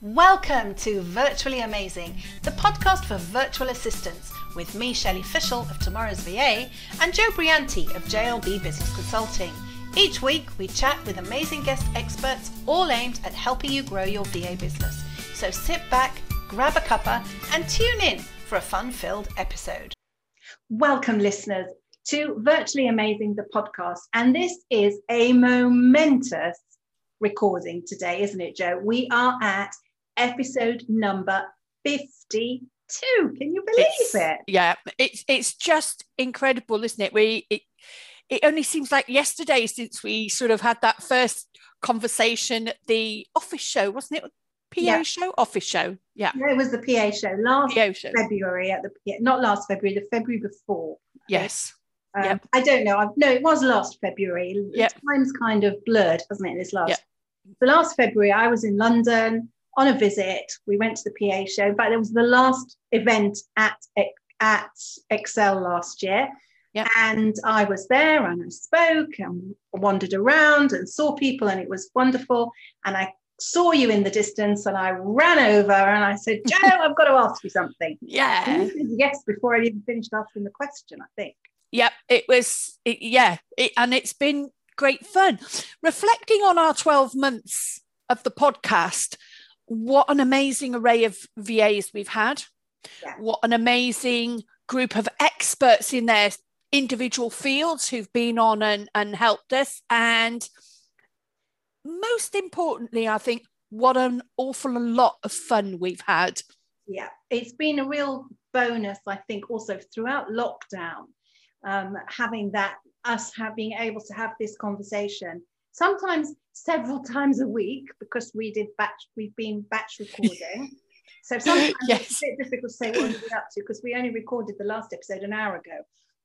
Welcome to Virtually Amazing, the podcast for virtual assistants, with me, Shelley Fishel of Tomorrow's VA, and Jo Brianti of JLB Business Consulting. Each week, we chat with amazing guest experts, all aimed at helping you grow your VA business. So sit back, grab a cuppa, and tune in for a fun filled episode. Welcome, listeners, to Virtually Amazing, the podcast. And this is a momentous recording today, isn't it, Jo? We are at episode number 52. Can you believe It's- it? Yeah, it's it's just incredible, isn't it? We it, it only seems like yesterday since we sort of had that first conversation the office show, wasn't it? PA Yeah. show, office show. Yeah, No, It was the PA show last PA show. February at the not last February, the February before. Yes. Um, Yep. I don't know. I, no, it was last February. Yep. Time's kind of blurred, hasn't it? This last. Yep. The last February, I was in London on a visit. We went to the PA show. In fact, it was the last event at at Excel last year. Yep. And I was there and I spoke and wandered around and saw people, and it was wonderful. And I saw you in the distance, and I ran over and I said, "Jo, I've got to ask you something." Yeah. yes before I even finished asking the question. I think. Yep. It was. It, yeah. It, and it's been great fun. Reflecting on our twelve months of the podcast, what an amazing array of VAs we've had. Yeah. what an amazing group of experts in their individual fields who've been on and, and helped us. And most importantly, I think what an awful lot of fun we've had. Yeah, it's been a real bonus, I think, also throughout lockdown, um, having that us have being able to have this conversation. Sometimes several times a week because we did batch. We've been batch recording, so sometimes it's a bit difficult to say what we're up to because we only recorded the last episode an hour ago.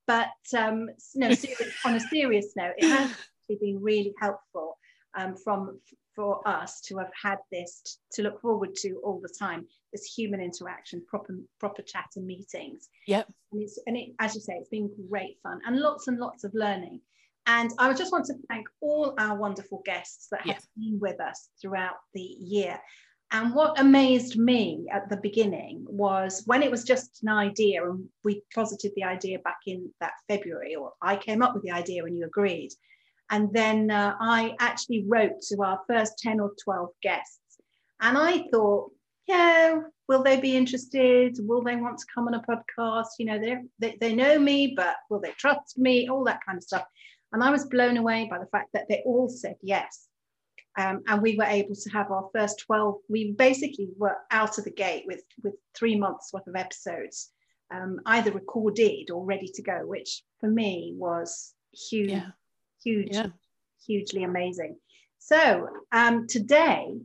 But um, no, serious, on a serious note, it has actually been really helpful um, from for us to have had this to look forward to all the time this human interaction proper proper chat and meetings Yep. and it's and it as you say it's been great fun and lots and lots of learning and i just want to thank all our wonderful guests that have Yeah. been with us throughout the year and what amazed me at the beginning was when it was just an idea and we posited the idea back in that february or i came up with the idea and you agreed and then uh, I actually wrote to our first 10 or 12 guests. And I thought, yeah, will they be interested? Will they want to come on a podcast? You know, they, they know me, but will they trust me? All that kind of stuff. And I was blown away by the fact that they all said yes. Um, and we were able to have our first 12, we basically were out of the gate with, with three months worth of episodes, um, either recorded or ready to go, which for me was huge Yeah. huge, Yeah. hugely amazing. So um, today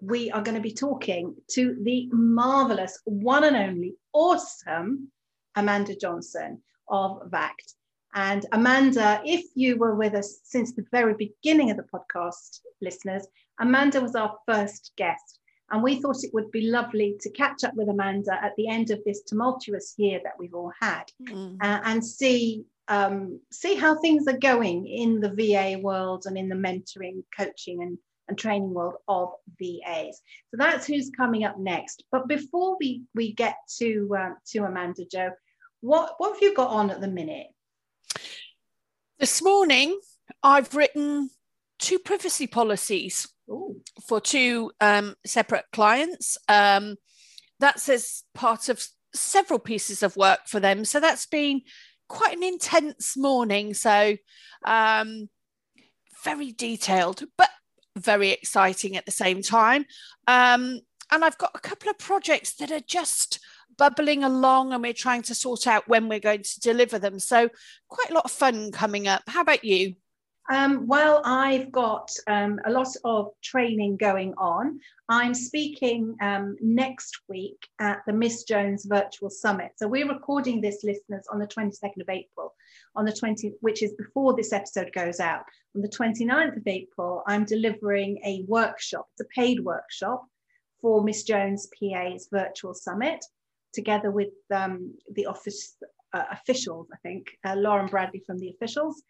we are going to be talking to the marvelous, one and only, awesome Amanda Johnson of VACT. And Amanda, if you were with us since the very beginning of the podcast, listeners, Amanda was our first guest. And we thought it would be lovely to catch up with Amanda at the end of this tumultuous year that we've all had Mm. uh, and see um, see how things are going in the VA world and in the mentoring, coaching, and, and training world of VAs. So that's who's coming up next. But before we we get to uh, to Amanda Jo, what what have you got on at the minute? This morning, I've written two privacy policies Ooh, for two um, separate clients. Um, that's as part of several pieces of work for them. So that's been quite an intense morning. So um, very detailed, but very exciting at the same time. Um, and I've got a couple of projects that are just bubbling along and we're trying to sort out when we're going to deliver them. So quite a lot of fun coming up. How about you? Um, well, I've got um, a lot of training going on. I'm speaking um, next week at the Miss Jones Virtual Summit. So we're recording this, listeners, on the 22nd of April, on the 20, which is before this episode goes out. On the 29th of April, I'm delivering a workshop. It's a paid workshop for Miss Jones PA's Virtual Summit, together with um, the office uh, officials. I think uh, Lauren Bradley from the officials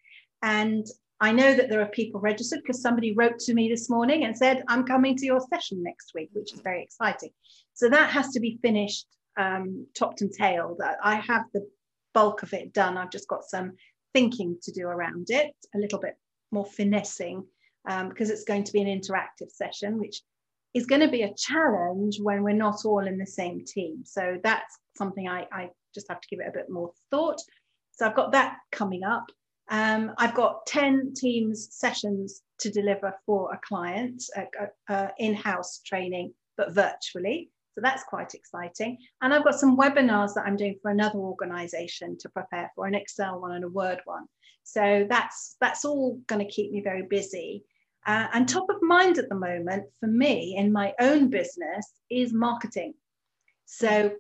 and I know that there are people registered because somebody wrote to me this morning and said, I'm coming to your session next week, which is very exciting. So that has to be finished um, topped and tailed. I have the bulk of it done. I've just got some thinking to do around it, a little bit more finessing um, because it's going to be an interactive session, which is going to be a challenge when we're not all in the same team. So that's something I, I just have to give it a bit more thought. So I've got that coming up. Um, I've got 10 Teams sessions to deliver for a client, uh, uh, in-house training, but virtually. So that's quite exciting. And I've got some webinars that I'm doing for another organization to prepare for an Excel one and a Word one. So that's, that's all going to keep me very busy. Uh, and top of mind at the moment for me in my own business is marketing. So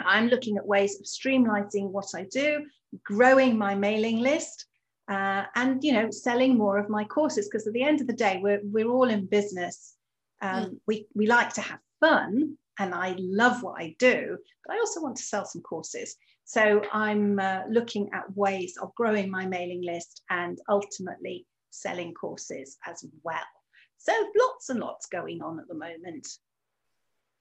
I'm looking at ways of streamlining what I do, growing my mailing list, uh, and you know, selling more of my courses. Because at the end of the day, we're we're all in business. Um, mm. We we like to have fun, and I love what I do, but I also want to sell some courses. So I'm uh, looking at ways of growing my mailing list and ultimately selling courses as well. So lots and lots going on at the moment.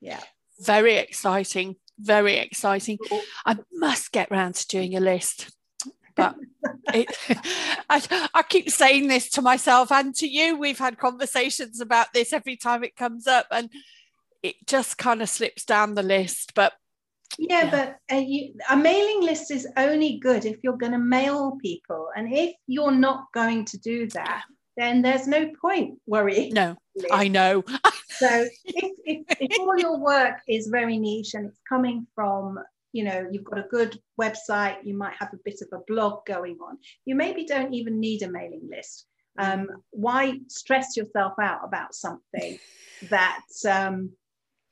Yeah. Very exciting. Very exciting. I must get round to doing a list. But it, I, I keep saying this to myself and to you. We've had conversations about this every time it comes up, and it just kind of slips down the list. But yeah, yeah. but a, you, a mailing list is only good if you're going to mail people. And if you're not going to do that, then there's no point worrying. No, I know. so if, if, if all your work is very niche and it's coming from, you know, you've got a good website, you might have a bit of a blog going on, you maybe don't even need a mailing list. Um, why stress yourself out about something that um,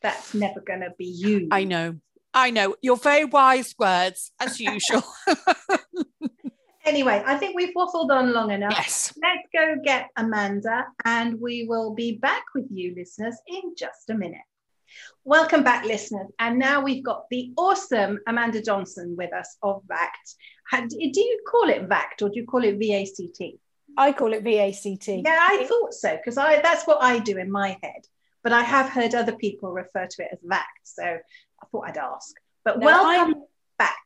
that's never going to be you? I know. I know. Your very wise words, as usual. anyway, I think we've waffled on long enough. Yes. Let's go get Amanda, and we will be back with you, listeners, in just a minute. Welcome back, listeners. And now we've got the awesome Amanda Johnson with us of VACT. Do you call it VACT or do you call it VACT? I call it VACT. Yeah, I thought so because I that's what I do in my head. But I have heard other people refer to it as VACT. So I thought I'd ask. But no, welcome I'm, back.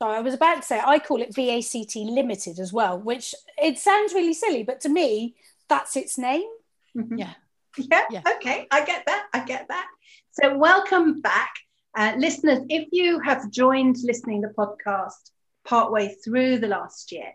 Sorry, I was about to say I call it VACT Limited as well, which it sounds really silly, but to me, that's its name. Mm-hmm. Yeah. yeah. Yeah. Okay. I get that. I get that. So welcome back. Uh, listeners, if you have joined listening the podcast partway through the last year,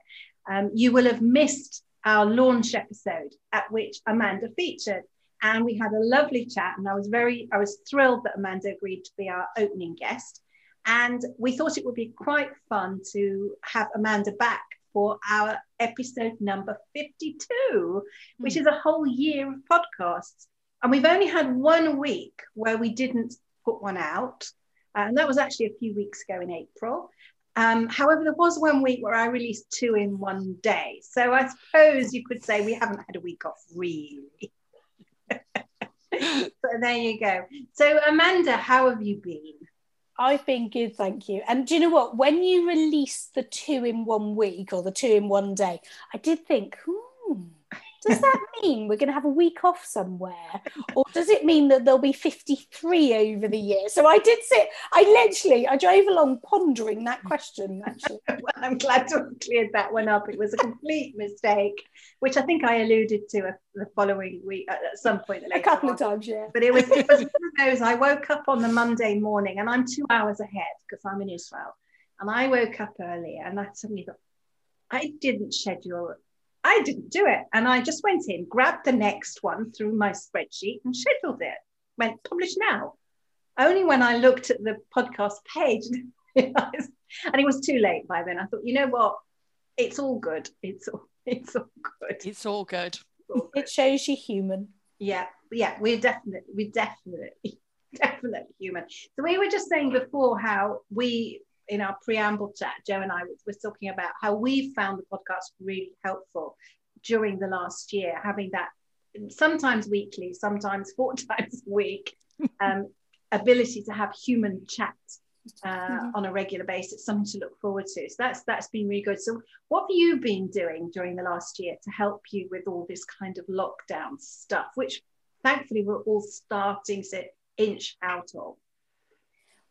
um, you will have missed our launch episode at which Amanda featured and we had a lovely chat and i was very i was thrilled that amanda agreed to be our opening guest and we thought it would be quite fun to have amanda back for our episode number 52 mm. which is a whole year of podcasts and we've only had one week where we didn't put one out and that was actually a few weeks ago in april um, however, there was one week where I released two in one day. So I suppose you could say we haven't had a week off really. so there you go. So Amanda, how have you been? I've been good, thank you. And do you know what? When you released the two in one week or the two in one day, I did think, hmm, does that mean we're going to have a week off somewhere? Or does it mean that there'll be 53 over the year? So I did sit, I literally, I drove along pondering that question, actually. well, I'm glad to have cleared that one up. It was a complete mistake, which I think I alluded to a, the following week at some point. A couple on. of times, yeah. But it was, it was one of those, I woke up on the Monday morning and I'm two hours ahead because I'm in Israel. And I woke up early and I suddenly thought, I didn't schedule I didn't do it. And I just went in, grabbed the next one through my spreadsheet and scheduled it. Went publish now. Only when I looked at the podcast page and it was too late by then. I thought, you know what? It's all good. It's all it's all good. It's all good. It shows you human. Yeah, yeah, we're definitely we're definitely definitely human. So we were just saying before how we in our preamble chat, Jo and I were talking about how we've found the podcast really helpful during the last year, having that sometimes weekly, sometimes four times a week um, ability to have human chat uh, mm-hmm. on a regular basis, something to look forward to. So that's that's been really good. So what have you been doing during the last year to help you with all this kind of lockdown stuff, which thankfully we're all starting to inch out of?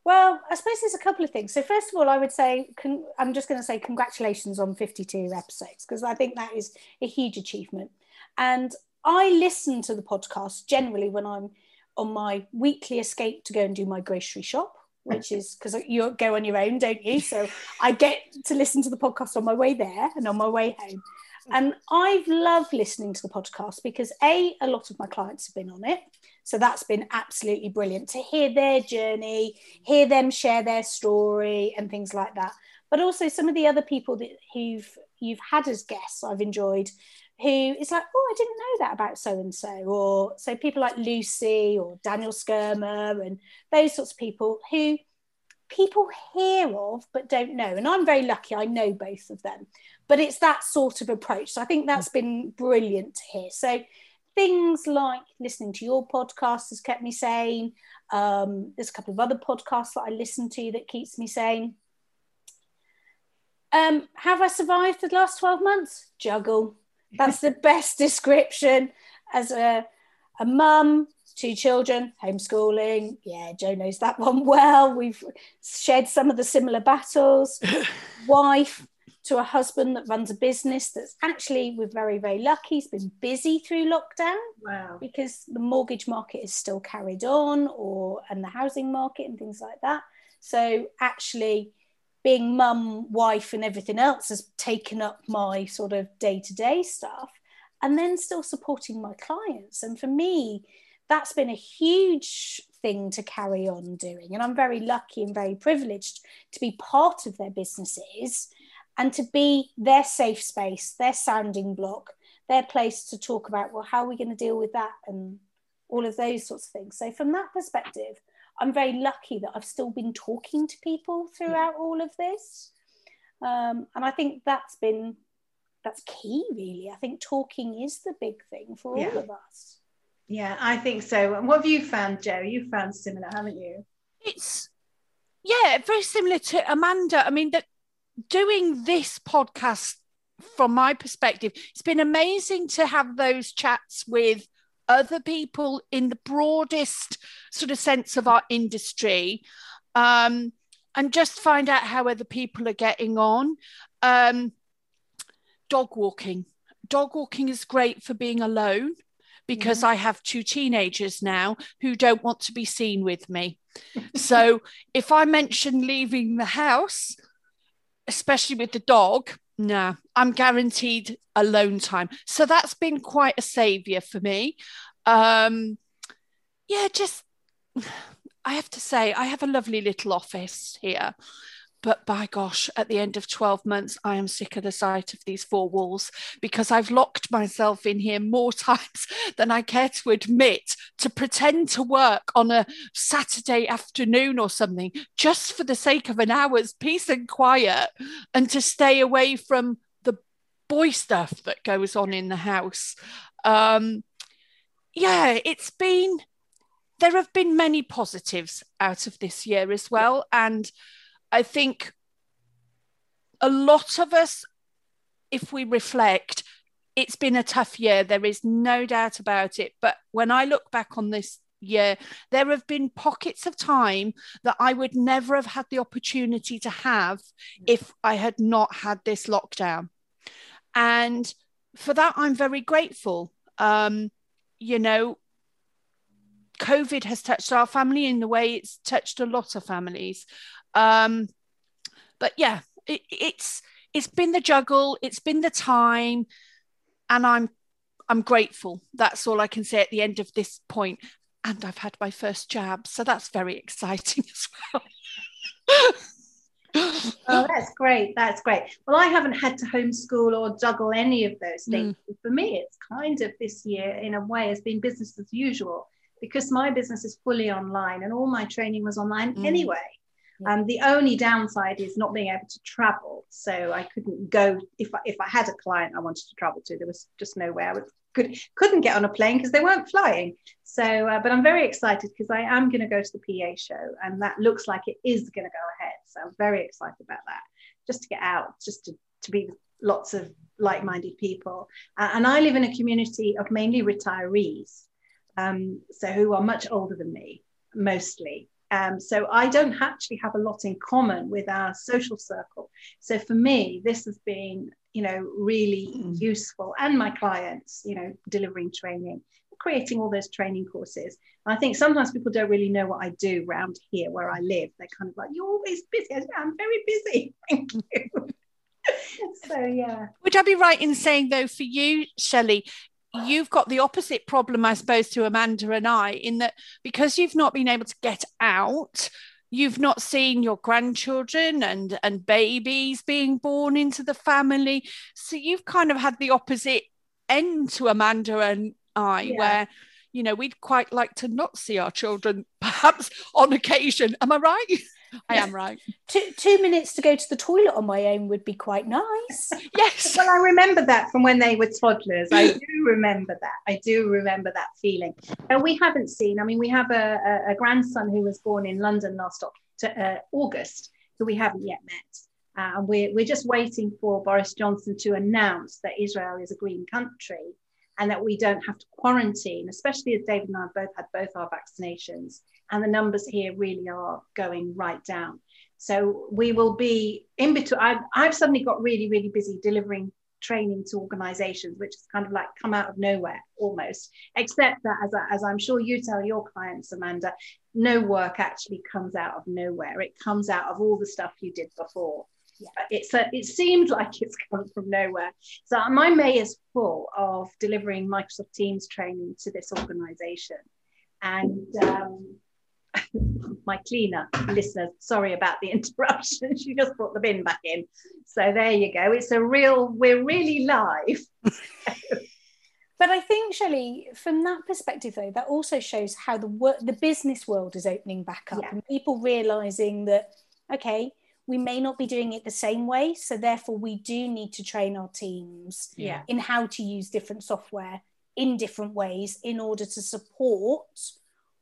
Well, I suppose there's a couple of things. So first of all, I would say con- I'm just going to say congratulations on 52 episodes because I think that is a huge achievement. And I listen to the podcast generally when I'm on my weekly escape to go and do my grocery shop which is because you go on your own, don't you? So I get to listen to the podcast on my way there and on my way home. And I've loved listening to the podcast because A, a lot of my clients have been on it. So that's been absolutely brilliant to hear their journey, hear them share their story and things like that. But also some of the other people that who've you've had as guests I've enjoyed who is like, oh, I didn't know that about so and so, or so people like Lucy or Daniel Skirmer and those sorts of people who people hear of but don't know. And I'm very lucky, I know both of them, but it's that sort of approach. So I think that's been brilliant to hear. So things like listening to your podcast has kept me sane. Um, there's a couple of other podcasts that I listen to that keeps me sane. Um, have I survived the last 12 months? Juggle that's the best description as a, a mum, two children, homeschooling. Yeah, Jo knows that one well. We've shared some of the similar battles. Wife to a husband that runs a business that's actually, we're very, very lucky. He's been busy through lockdown. Wow. Because the mortgage market is still carried on or and the housing market and things like that. So actually being mum, wife, and everything else has taken up my sort of day to day stuff, and then still supporting my clients. And for me, that's been a huge thing to carry on doing. And I'm very lucky and very privileged to be part of their businesses and to be their safe space, their sounding block, their place to talk about, well, how are we going to deal with that? And all of those sorts of things. So, from that perspective, I'm very lucky that I've still been talking to people throughout all of this. Um, and I think that's been that's key really. I think talking is the big thing for all of us. Yeah, I think so. And what have you found, Jo? You've found similar, haven't you? It's yeah, very similar to Amanda. I mean, that doing this podcast from my perspective, it's been amazing to have those chats with other people in the broadest sort of sense of our industry um, and just find out how other people are getting on. Um, dog walking. Dog walking is great for being alone because yeah. I have two teenagers now who don't want to be seen with me. so if I mention leaving the house, especially with the dog, no, I'm guaranteed alone time. So that's been quite a savior for me. Um, yeah, just I have to say, I have a lovely little office here. But by gosh, at the end of 12 months, I am sick of the sight of these four walls because I've locked myself in here more times than I care to admit to pretend to work on a Saturday afternoon or something just for the sake of an hour's peace and quiet and to stay away from the boy stuff that goes on in the house. Um, yeah, it's been, there have been many positives out of this year as well. And I think a lot of us, if we reflect, it's been a tough year. There is no doubt about it. But when I look back on this year, there have been pockets of time that I would never have had the opportunity to have if I had not had this lockdown. And for that, I'm very grateful. Um, you know, COVID has touched our family in the way it's touched a lot of families. Um, but yeah, it, it's it's been the juggle, it's been the time, and I'm I'm grateful. That's all I can say at the end of this point. And I've had my first jab, so that's very exciting as well. oh, that's great. That's great. Well, I haven't had to homeschool or juggle any of those things. Mm. For me, it's kind of this year, in a way, has been business as usual because my business is fully online and all my training was online mm. anyway. Um, the only downside is not being able to travel. So I couldn't go if I, if I had a client I wanted to travel to. There was just nowhere. I could couldn't get on a plane because they weren't flying. So, uh, but I'm very excited because I am going to go to the PA show, and that looks like it is going to go ahead. So I'm very excited about that. Just to get out, just to to be with lots of like-minded people. Uh, and I live in a community of mainly retirees, um, so who are much older than me, mostly. Um, so I don't actually have a lot in common with our social circle. So for me, this has been, you know, really mm. useful, and my clients, you know, delivering training, creating all those training courses. And I think sometimes people don't really know what I do around here where I live. They're kind of like, "You're always busy." I'm very busy. Thank you. so yeah. Would I be right in saying though, for you, Shelley, you've got the opposite problem, I suppose, to Amanda and I, in that because you've not been able to get out, you've not seen your grandchildren and and babies being born into the family. So you've kind of had the opposite end to Amanda and I, yeah. where you know we'd quite like to not see our children perhaps on occasion. Am I right? I am right. Two two minutes to go to the toilet on my own would be quite nice. yes. Well, I remember that from when they were toddlers. I do remember that. I do remember that feeling. And we haven't seen. I mean, we have a, a, a grandson who was born in London last uh, August, who we haven't yet met. Uh, and we're, we're just waiting for Boris Johnson to announce that Israel is a green country and that we don't have to quarantine, especially as David and I have both had both our vaccinations and the numbers here really are going right down. So we will be in between. I've, I've suddenly got really, really busy delivering training to organizations, which has kind of like come out of nowhere almost, except that as, I, as I'm sure you tell your clients, Amanda, no work actually comes out of nowhere. It comes out of all the stuff you did before. Yeah. It's a, it seems like it's come from nowhere. So my May is full of delivering Microsoft Teams training to this organization. And um, my cleaner listeners, sorry about the interruption. she just brought the bin back in. So there you go. It's a real, we're really live. but I think, Shelley, from that perspective, though, that also shows how the work, the business world is opening back up, yeah. and people realizing that, okay, we may not be doing it the same way, so therefore we do need to train our teams yeah. in how to use different software in different ways in order to support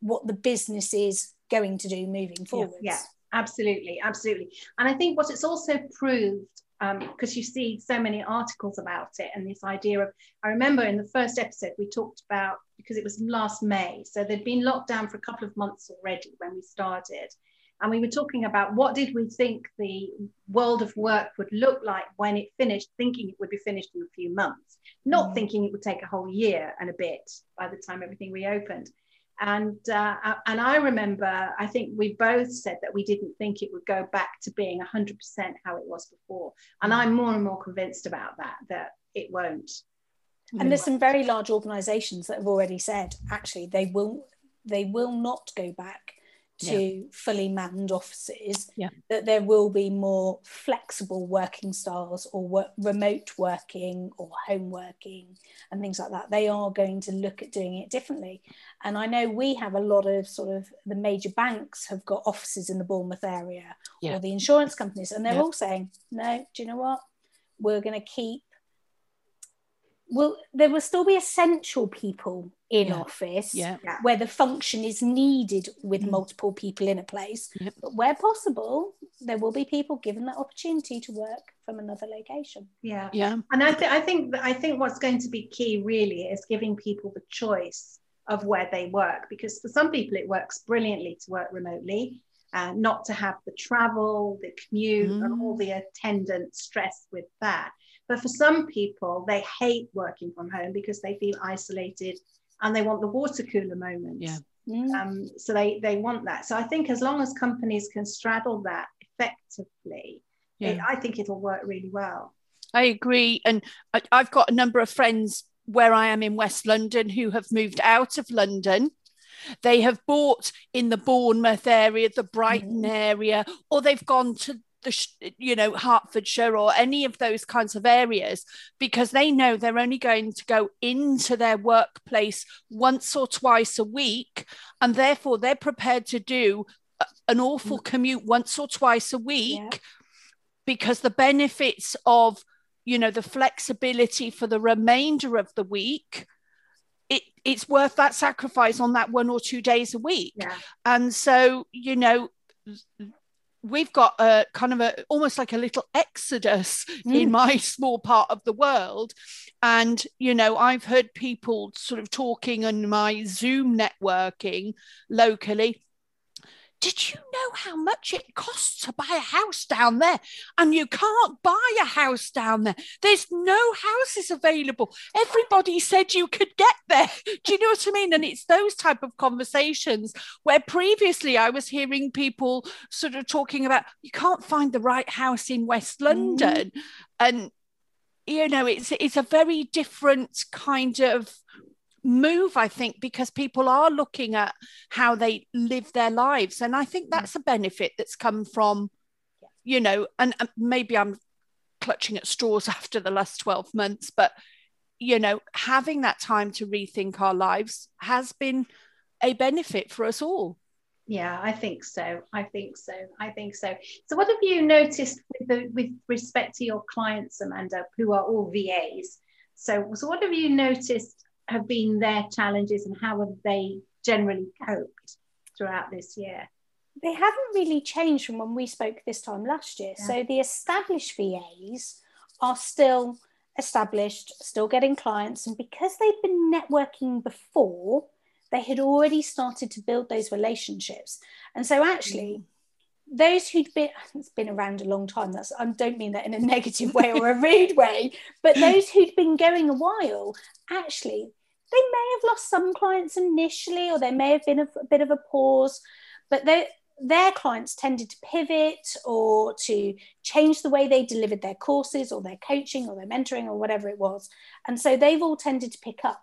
what the business is going to do moving forward. Yeah, yeah, absolutely, absolutely. And I think what it's also proved because um, you see so many articles about it and this idea of i remember in the first episode we talked about because it was last may so there'd been locked down for a couple of months already when we started and we were talking about what did we think the world of work would look like when it finished thinking it would be finished in a few months not mm. thinking it would take a whole year and a bit by the time everything reopened and uh, and I remember, I think we both said that we didn't think it would go back to being 100% how it was before. And I'm more and more convinced about that, that it won't. And there's some very large organisations that have already said actually they will they will not go back to yeah. fully manned offices yeah. that there will be more flexible working styles or work, remote working or home working and things like that they are going to look at doing it differently and i know we have a lot of sort of the major banks have got offices in the bournemouth area yeah. or the insurance companies and they're all saying no do you know what we're going to keep will there will still be essential people in yeah. office yeah. where the function is needed with mm. multiple people in a place yep. but where possible there will be people given that opportunity to work from another location yeah yeah and i, th- I think i think what's going to be key really is giving people the choice of where they work because for some people it works brilliantly to work remotely uh, not to have the travel the commute mm. and all mm. the attendant stress with that but for some people, they hate working from home because they feel isolated and they want the water cooler moment. Yeah. Mm. Um, so they they want that. So I think as long as companies can straddle that effectively, yeah. it, I think it'll work really well. I agree, and I, I've got a number of friends where I am in West London who have moved out of London. They have bought in the Bournemouth area, the Brighton mm. area, or they've gone to the you know Hertfordshire or any of those kinds of areas because they know they're only going to go into their workplace once or twice a week and therefore they're prepared to do an awful mm. commute once or twice a week yeah. because the benefits of you know the flexibility for the remainder of the week it, it's worth that sacrifice on that one or two days a week yeah. and so you know we've got a kind of a almost like a little exodus mm. in my small part of the world and you know i've heard people sort of talking on my zoom networking locally did you know how much it costs to buy a house down there? And you can't buy a house down there. There's no houses available. Everybody said you could get there. Do you know what I mean? And it's those type of conversations where previously I was hearing people sort of talking about you can't find the right house in West London. Mm. And you know, it's it's a very different kind of move, I think, because people are looking at how they live their lives. And I think mm. that's a benefit that's come from, you know, and, and maybe I'm clutching at straws after the last 12 months, but, you know, having that time to rethink our lives has been a benefit for us all. Yeah, I think so. I think so. I think so. So, what have you noticed with, the, with respect to your clients, Amanda, who are all VAs? So, so what have you noticed have been their challenges and how have they generally coped throughout this year? They haven't really changed from when we spoke this time last year. Yeah. So the established VAs are still established, still getting clients, and because they've been networking before, they had already started to build those relationships. And so actually, mm those who'd been it's been around a long time that's i don't mean that in a negative way or a rude way but those who'd been going a while actually they may have lost some clients initially or there may have been a, a bit of a pause but they their clients tended to pivot or to change the way they delivered their courses or their coaching or their mentoring or whatever it was. And so they've all tended to pick up.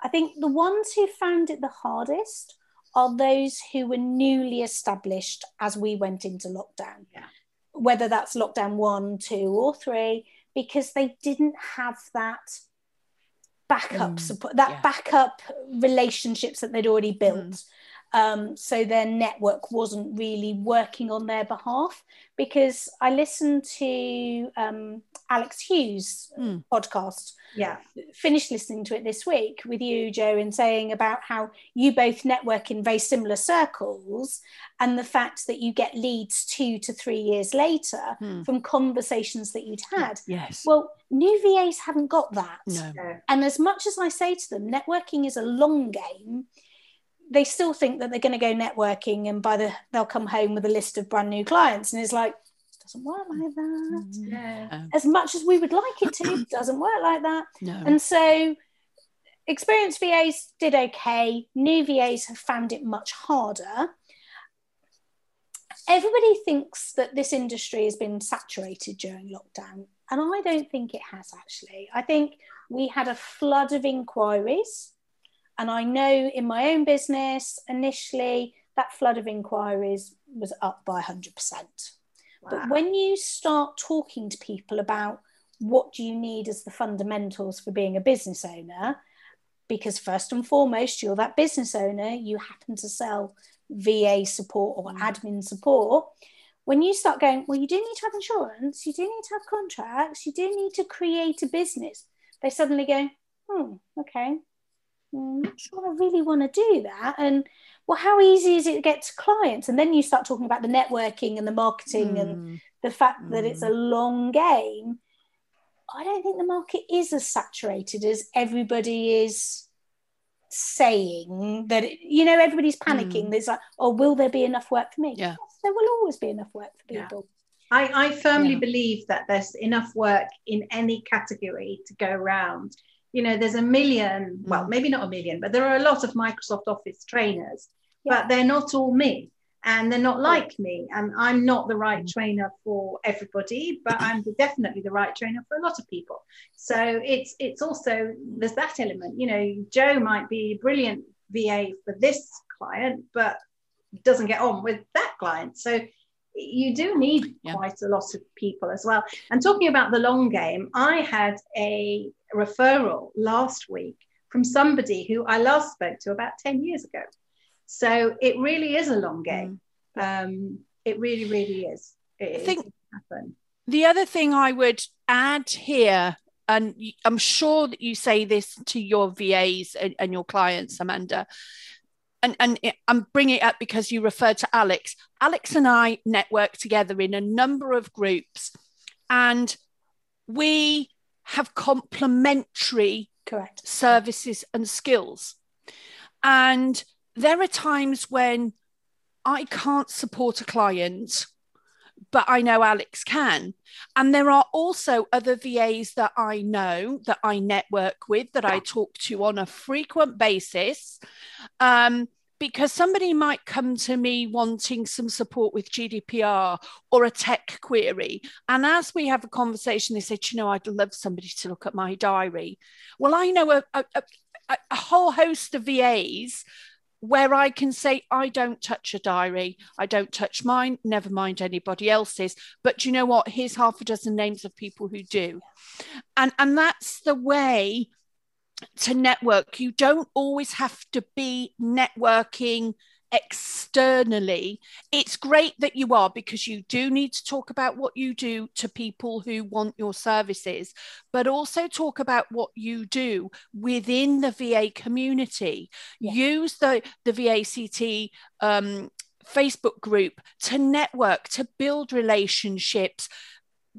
I think the ones who found it the hardest are those who were newly established as we went into lockdown. Yeah. Whether that's lockdown one, two, or three, because they didn't have that backup mm, support, that yeah. backup relationships that they'd already built. Mm. Um, so their network wasn't really working on their behalf because I listened to um, Alex Hughes' mm. podcast. Yeah. Finished listening to it this week with you, Jo, and saying about how you both network in very similar circles and the fact that you get leads two to three years later mm. from conversations that you'd had. Yes. Well, new VAs haven't got that. No. And as much as I say to them, networking is a long game they still think that they're going to go networking and by the they'll come home with a list of brand new clients and it's like it doesn't work like that. Mm-hmm. Yeah. as much as we would like it to it doesn't work like that. No. and so experienced vas did okay. New vas have found it much harder. Everybody thinks that this industry has been saturated during lockdown and i don't think it has actually. I think we had a flood of inquiries and I know in my own business, initially, that flood of inquiries was up by 100%. Wow. But when you start talking to people about what do you need as the fundamentals for being a business owner, because first and foremost, you're that business owner, you happen to sell VA support or mm. admin support. When you start going, well, you do need to have insurance, you do need to have contracts, you do need to create a business, they suddenly go, hmm, okay, I'm not sure I really want to do that. And well, how easy is it to get to clients? And then you start talking about the networking and the marketing mm. and the fact mm. that it's a mm. long game. I don't think the market is as saturated as everybody is saying that it, you know everybody's panicking mm. there's like oh will there be enough work for me yeah yes, there will always be enough work for people yeah. I, I firmly yeah. believe that there's enough work in any category to go around you know there's a million well mm. maybe not a million but there are a lot of microsoft office trainers yeah. but they're not all me and they're not like me and i'm not the right mm. trainer for everybody but i'm definitely the right trainer for a lot of people so it's it's also there's that element you know jo might be a brilliant va for this client but doesn't get on with that client so you do need yeah. quite a lot of people as well. And talking about the long game, I had a referral last week from somebody who I last spoke to about 10 years ago. So it really is a long game. Um, it really, really is. It, I think happen. The other thing I would add here, and I'm sure that you say this to your VAs and, and your clients, Amanda, and, and I'm bringing it up because you referred to Alex. Alex and I network together in a number of groups, and we have complementary correct services and skills. And there are times when I can't support a client, but I know Alex can. And there are also other VAs that I know that I network with, that I talk to on a frequent basis. Um, because somebody might come to me wanting some support with GDPR or a tech query. And as we have a conversation, they say, you know, I'd love somebody to look at my diary. Well, I know a, a, a, a whole host of VAs where I can say, I don't touch a diary, I don't touch mine, never mind anybody else's. But you know what? Here's half a dozen names of people who do. And, and that's the way to network. You don't always have to be networking externally. It's great that you are because you do need to talk about what you do to people who want your services, but also talk about what you do within the VA community. Yeah. Use the, the VACT um, Facebook group to network, to build relationships,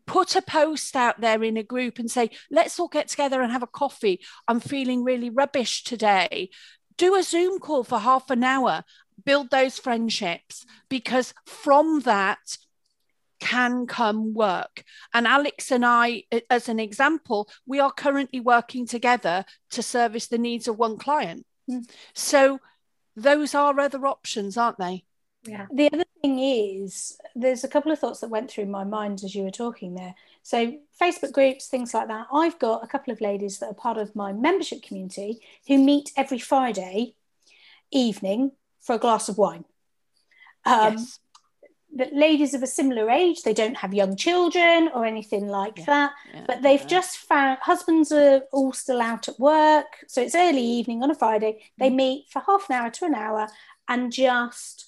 put a post out there in a group and say, let's all get together and have a coffee. I'm feeling really rubbish today. Do a Zoom call for half an hour, build those friendships, because from that, can come work. And Alex and I, as an example, we are currently working together to service the needs of one client. Mm. So those are other options, aren't they? Yeah. The other thing is, there's a couple of thoughts that went through my mind as you were talking there. So, Facebook groups, things like that. I've got a couple of ladies that are part of my membership community who meet every Friday evening for a glass of wine. Um, yes. The ladies of a similar age, they don't have young children or anything like yeah. that, yeah. but they've yeah. just found husbands are all still out at work. So it's early evening on a Friday. They mm. meet for half an hour to an hour and just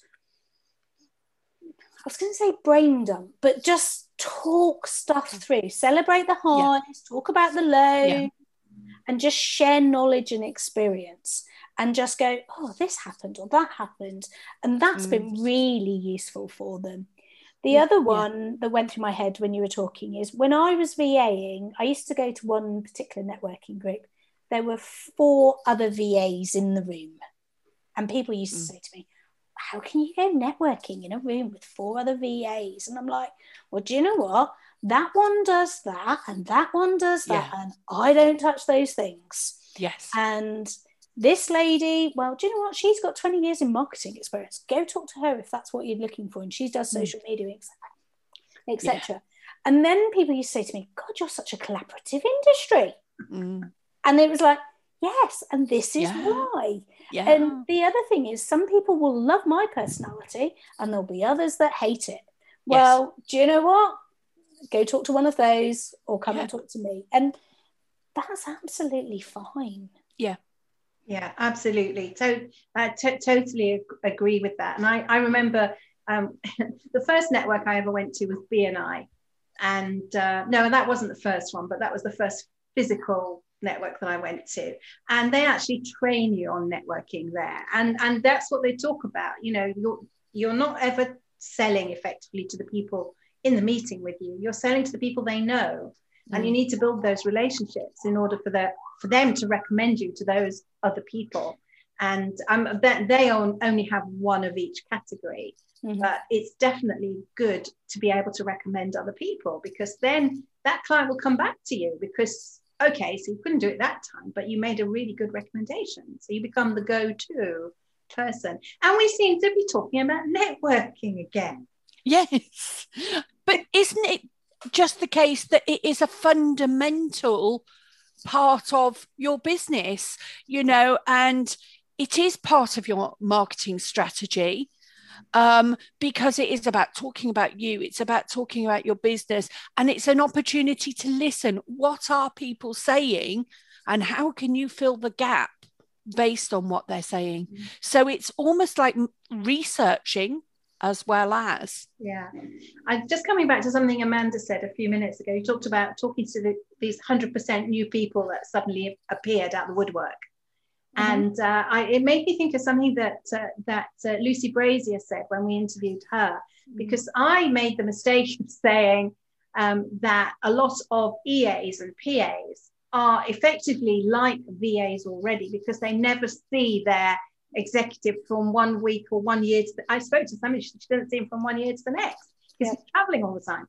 was going to say brain dump, but just talk stuff through, celebrate the highs, yeah. talk about the lows, yeah. and just share knowledge and experience and just go, oh, this happened or that happened. And that's mm. been really useful for them. The yeah, other one that went through my head when you were talking is when I was VAing, I used to go to one particular networking group. There were four other VAs in the room. And people used to mm. say to me, how can you go networking in a room with four other VAs? And I'm like, well, do you know what? That one does that, and that one does that, yeah. and I don't touch those things. Yes. And this lady, well, do you know what? She's got 20 years in marketing experience. Go talk to her if that's what you're looking for. And she does hmm. social mm. media, etc. Yeah. And then people used to say to me, God, you're such a collaborative industry. Mm. And it was like, yes, and this is yeah. why. Yeah. And the other thing is, some people will love my personality, and there'll be others that hate it. Well, yes. do you know what? Go talk to one of those, or come yeah. and talk to me, and that's absolutely fine. Yeah. Yeah, absolutely. So, I t- totally ag- agree with that. And I, I remember um, the first network I ever went to was BNI. And uh, no, and that wasn't the first one, but that was the first physical network that I went to, and they actually train you on networking there, and and that's what they talk about. You know, you're you're not ever selling effectively to the people in the meeting with you. You're selling to the people they know, and you mm. need to build those relationships in order for the for them to recommend you to those other people. And um, they only have one of each category, mm-hmm. but it's definitely good to be able to recommend other people because then that client will come back to you because okay, so you couldn't do it that time, but you made a really good recommendation. So you become the go to person. And we seem to be talking about networking again. Yes. But isn't it just the case that it is a fundamental part of your business, you know, and it is part of your marketing strategy? Um, because it is about talking about you. It's about talking about your business. And it's an opportunity to listen. What are people saying? And how can you fill the gap based on what they're saying? Mm-hmm. So it's almost like researching as well as. Yeah. I'm just coming back to something Amanda said a few minutes ago. You talked about talking to the, these 100% new people that suddenly appeared out the woodwork. Mm-hmm. And uh, I, it made me think of something that uh, that uh, Lucy Brazier said when we interviewed her, mm-hmm. because I made the mistake of saying um, that a lot of EAs and PAs are effectively like VAs already because they never see their executive from one week or one year to the, I spoke to somebody, she didn't see him from one year to the next because yeah. he's traveling all the time.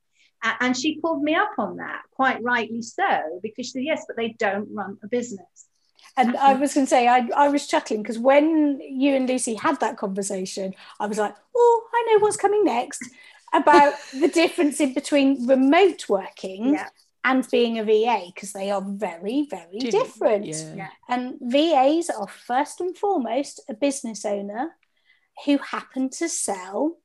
And she pulled me up on that, quite rightly so, because she said, yes, but they don't run a business. And I was going to say, I, I was chuckling because when you and Lucy had that conversation, I was like, oh, I know what's coming next about the difference in between remote working yeah and being a VA because they are very, very different. Yeah. And VAs are first and foremost a business owner who happen to sell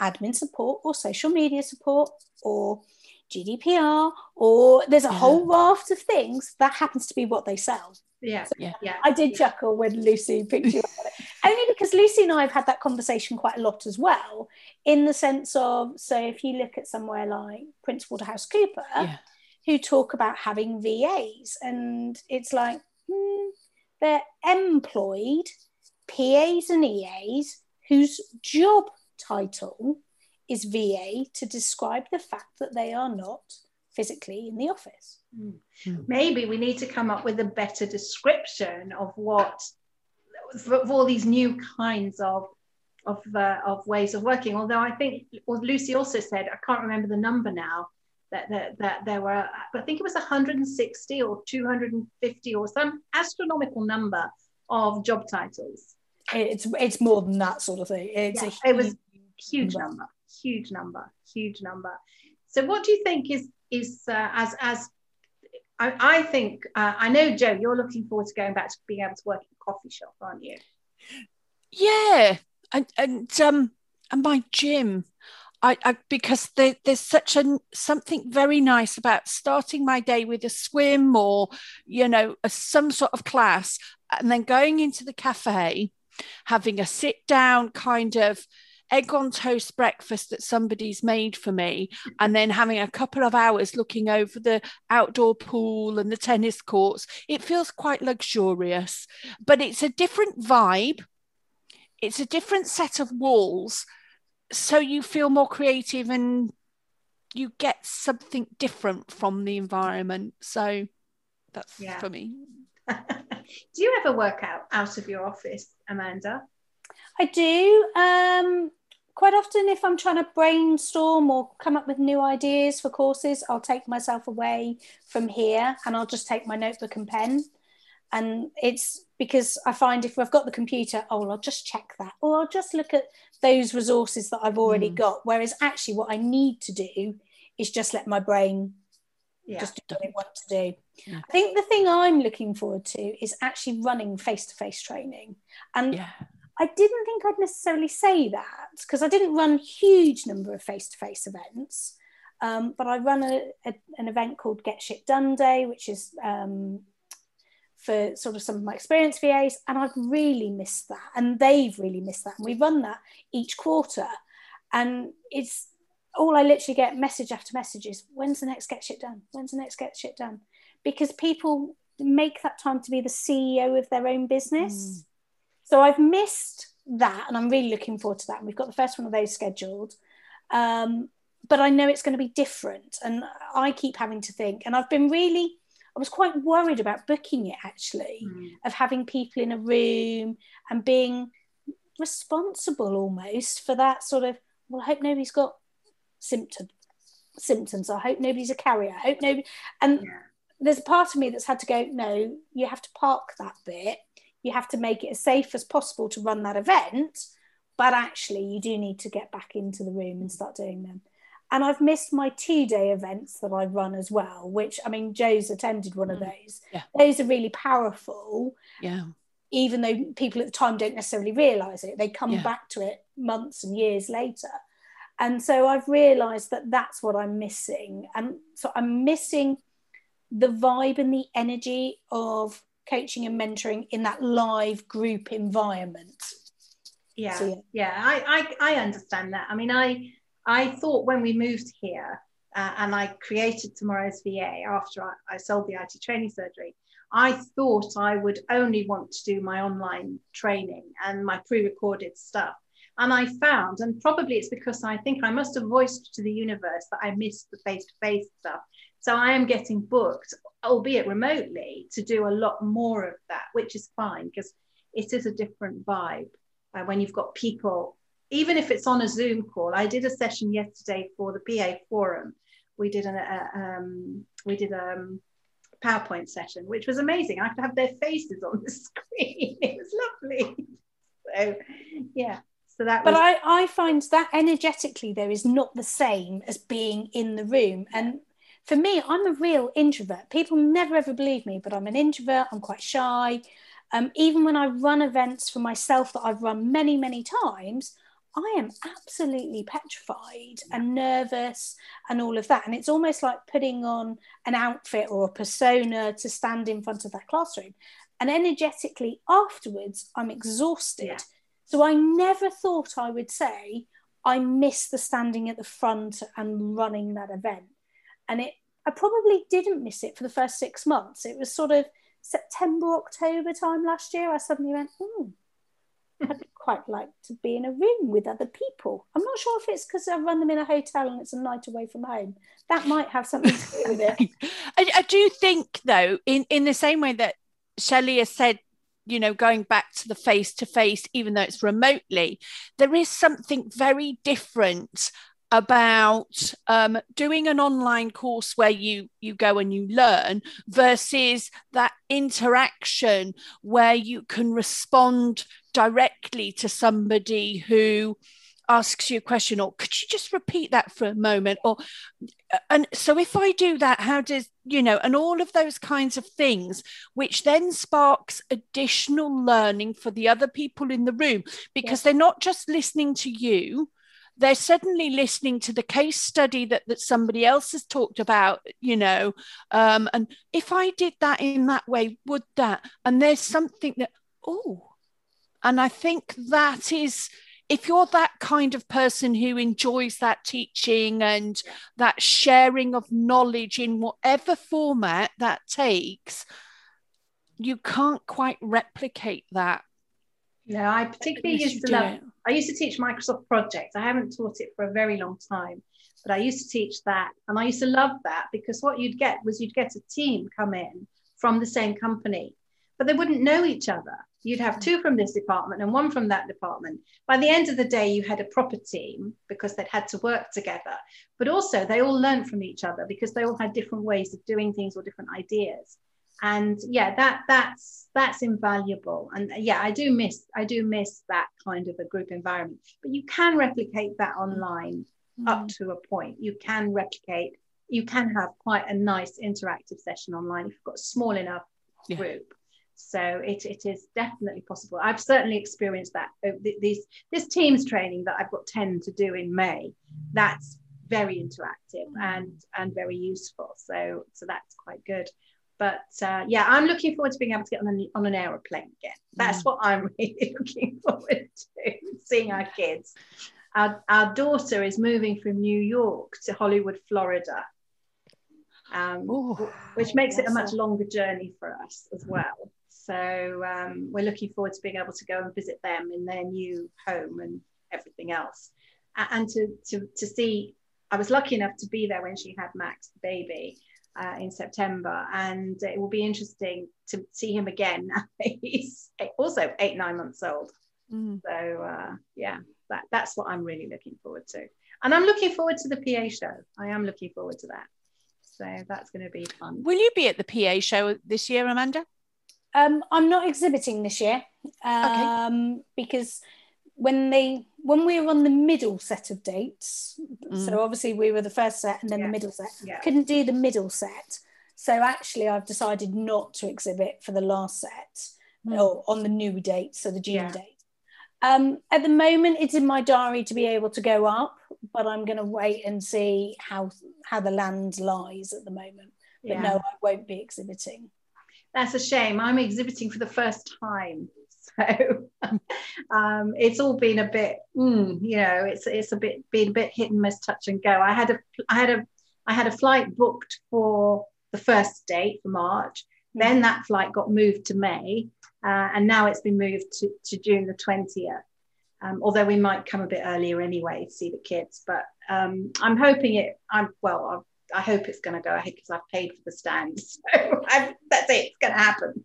admin support or social media support or GDPR or there's a yeah. whole raft of things that happens to be what they sell. Yeah, so yeah, yeah. I did chuckle when Lucy picked you up on it, only because Lucy and I have had that conversation quite a lot as well. In the sense of, so if you look at somewhere like Price Waterhouse Cooper, yeah. who talk about having VAs, and it's like hmm, they're employed PAs and EAs whose job title is VA to describe the fact that they are not physically in the office. Mm. Maybe we need to come up with a better description of what of all these new kinds of of uh, of ways of working. Although I think, well, Lucy also said, I can't remember the number now, that that, that there were, I think it was 160 or 250 or some astronomical number of job titles. It's it's more than that sort of thing. It's yeah, a it was huge number. number, huge number, huge number. So, what do you think is is uh, as as I, I think uh, I know Jo, you're looking forward to going back to being able to work in a coffee shop, aren't you? Yeah, and and um and my gym. I, I, because there, there's such a something very nice about starting my day with a swim or you know a, some sort of class and then going into the cafe having a sit down kind of egg on toast breakfast that somebody's made for me, and then having a couple of hours looking over the outdoor pool and the tennis courts, it feels quite luxurious. But it's a different vibe, it's a different set of walls. So you feel more creative and you get something different from the environment. So that's yeah. for me. do you ever work out out of your office, Amanda? I do. Um, quite often, if I'm trying to brainstorm or come up with new ideas for courses, I'll take myself away from here and I'll just take my notebook and pen. And it's because I find if I've got the computer, oh, I'll just check that, or I'll just look at those resources that I've already mm. got. Whereas actually, what I need to do is just let my brain yeah. just do what it wants to do. Yeah. I think the thing I'm looking forward to is actually running face to face training. And yeah. I didn't think I'd necessarily say that because I didn't run huge number of face to face events. Um, but I run a, a, an event called Get Shit Done Day, which is um, for sort of some of my experienced VAs, and I've really missed that, and they've really missed that. And we run that each quarter, and it's all I literally get message after message is when's the next Get Shit Done? When's the next Get Shit Done? Because people make that time to be the CEO of their own business. Mm. So I've missed that, and I'm really looking forward to that. And we've got the first one of those scheduled. Um, but I know it's going to be different. And I keep having to think, and I've been really, I was quite worried about booking it actually, mm. of having people in a room and being responsible almost for that sort of, well, I hope nobody's got symptoms. symptoms. I hope nobody's a carrier. I hope nobody, and yeah. there's a part of me that's had to go, no, you have to park that bit you have to make it as safe as possible to run that event but actually you do need to get back into the room and start doing them and i've missed my two day events that i run as well which i mean jo's attended one of mm. those yeah. those are really powerful yeah even though people at the time don't necessarily realize it they come yeah. back to it months and years later and so i've realized that that's what i'm missing and so i'm missing the vibe and the energy of coaching and mentoring in that live group environment. Yeah, So, yeah. yeah, I, I, I understand that. I mean, I, I thought when we moved here uh, and I created Tomorrow's VA after I, I sold the IT training surgery, I thought I would only want to do my online training and my pre-recorded stuff. And I found, and probably it's because I think I must have voiced to the universe that I missed the face-to-face stuff. So I am getting booked, albeit remotely, to do a lot more of that, which is fine because it is a different vibe uh, when you've got people, even if it's on a Zoom call. I did a session yesterday for the PA forum. We did an uh, um, we did a um, PowerPoint session, which was amazing. I could have their faces on the screen. It was lovely. So yeah. So that But was I, I find that energetically there is not the same as being in the room. And for me, I'm a real introvert. People never ever believe me, but I'm an introvert. I'm quite shy. Um, even when I run events for myself that I've run many, many times, I am absolutely petrified and nervous and all of that. And it's almost like putting on an outfit or a persona to stand in front of that classroom. And energetically afterwards, I'm exhausted. Yeah. So I never thought I would say I miss the standing at the front and running that event. And it I probably didn't miss it for the first six months. It was sort of September, October time last year. I suddenly went, hmm, I'd quite like to be in a room with other people. I'm not sure if it's because I run them in a hotel and it's a night away from home. That might have something to do with it. I, I do think though in in the same way that Shelley has said you know going back to the face to face even though it's remotely there is something very different about um, doing an online course where you you go and you learn versus that interaction where you can respond directly to somebody who asks you a question or could you just repeat that for a moment or and so if i do that how does you know and all of those kinds of things which then sparks additional learning for the other people in the room because they're not just listening to you they're suddenly listening to the case study that, that somebody else has talked about you know um, and if i did that in that way would that and there's something that oh and i think that is if you're that kind of person who enjoys that teaching and that sharing of knowledge in whatever format that takes, you can't quite replicate that. No, I particularly used to love. it. I used to teach Microsoft projects. I haven't taught it for a very long time, but I used to teach that, and I used to love that because what you'd get was you'd get a team come in from the same company, but they wouldn't know each other. You'd have two from this department and one from that department. By the end of the day, you had a proper team because they'd had to work together, but also they all learned from each other because they all had different ways of doing things or different ideas and yeah that that's that's invaluable. And yeah i do miss i do miss that kind of a group environment. But you can replicate that online up to a point. You can replicate you can have quite a nice interactive session online if you've got a small enough Yeah. group. So it, it is definitely possible. I've certainly experienced that. Uh, th- these this teams training that i've got 10 to do in may that's very interactive and and very useful. So so that's quite good but uh, yeah i'm looking forward to being able to get on an, on an aeroplane again that's what i'm really looking forward to seeing our kids our, our daughter is moving from new york to hollywood florida um, Ooh. which makes it a much longer journey for us as well. So um, we're looking forward to being able to go and visit them in their new home and everything else, and to to to see. I was lucky enough to be there when she had Max, the baby, uh, in September, and it will be interesting to see him again. He's also eight nine months old. Mm. So uh, yeah, that that's what I'm really looking forward to, and I'm looking forward to the PA show. I am looking forward to that. So that's going to be fun. Will you be at the PA show this year, Amanda? Um, I'm not exhibiting this year um, because when they when we were on the middle set of dates, so obviously we were the first set and then Yeah. the middle set. Yeah. Couldn't do the middle set, so actually I've decided not to exhibit for the last set or on the new date, so the June Yeah. date. Um, at the moment, it's in my diary to be able to go up, but I'm going to wait and see how how the land lies at the moment. But no, I won't be exhibiting. That's a shame. I'm exhibiting for the first time. So um, it's all been a bit, mm, you know, it's it's a bit been a bit hit and miss, touch and go. I had a I had a I had a flight booked for the first date for March. Then that flight got moved to May, uh, and now it's been moved to, to June the 20th. Um, although we might come a bit earlier anyway to see the kids, but um, I'm hoping it. I'm well. I, I hope it's going to go ahead because I've paid for the stands. So that's it. It's going to happen.